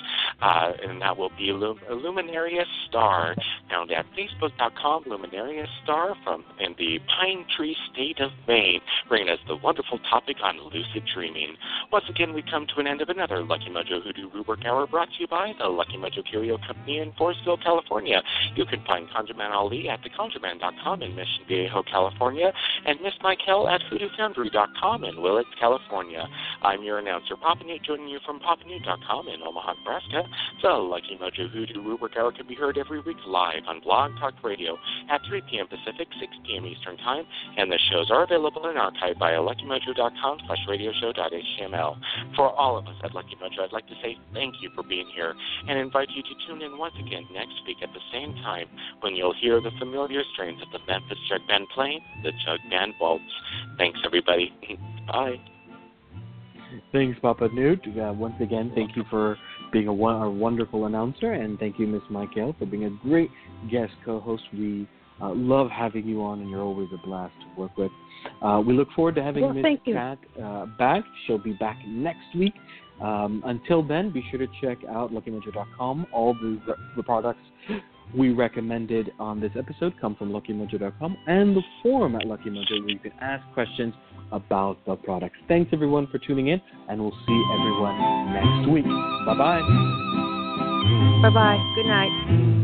uh, and that will be Lum- Luminaria Star, found at facebook.com, Luminaria Star from in the Pine Tree State of Maine, bringing us the wonderful topic on lucid dreaming. Once again, we come come to an end of another Lucky Mojo Hoodoo Rootwork Hour brought to you by the Lucky Mojo Curio Company in Forestville, California. You can find ConjureMan Ali at theconjureman.com in Mission Viejo, California, and Miss Michaele at hoodoofoundry.com in Willits, California. I'm your announcer, Papa joining you from PapaNewt.com in Omaha, Nebraska. The Lucky Mojo Hoodoo Root Hour can be heard every week live on Blog Talk Radio at 3 p.m. Pacific, 6 p.m. Eastern Time, and the shows are available and archived via LuckyMojo.com slash radioshow.html. For all of us at Lucky Mojo, I'd like to say thank you for being here and invite you to tune in once again next week at the same time when you'll hear the familiar strains of the Memphis Jug Band playing the Jug Band Waltz. Thanks, everybody. Bye. Thanks, Papa Newt. Uh, once again, thank you for being a, a wonderful announcer, and thank you, Miss Michaele, for being a great guest co-host. We uh, love having you on, and you're always a blast to work with. Uh, we look forward to having well, Miss Kat uh, back. She'll be back next week. Um, until then, be sure to check out LuckyMojo.com. All the, the products we recommended on this episode come from LuckyMojo.com and the forum at LuckyMojo where you can ask questions about the products. Thanks everyone for tuning in, and we'll see everyone next week. Bye bye. Bye bye. Good night.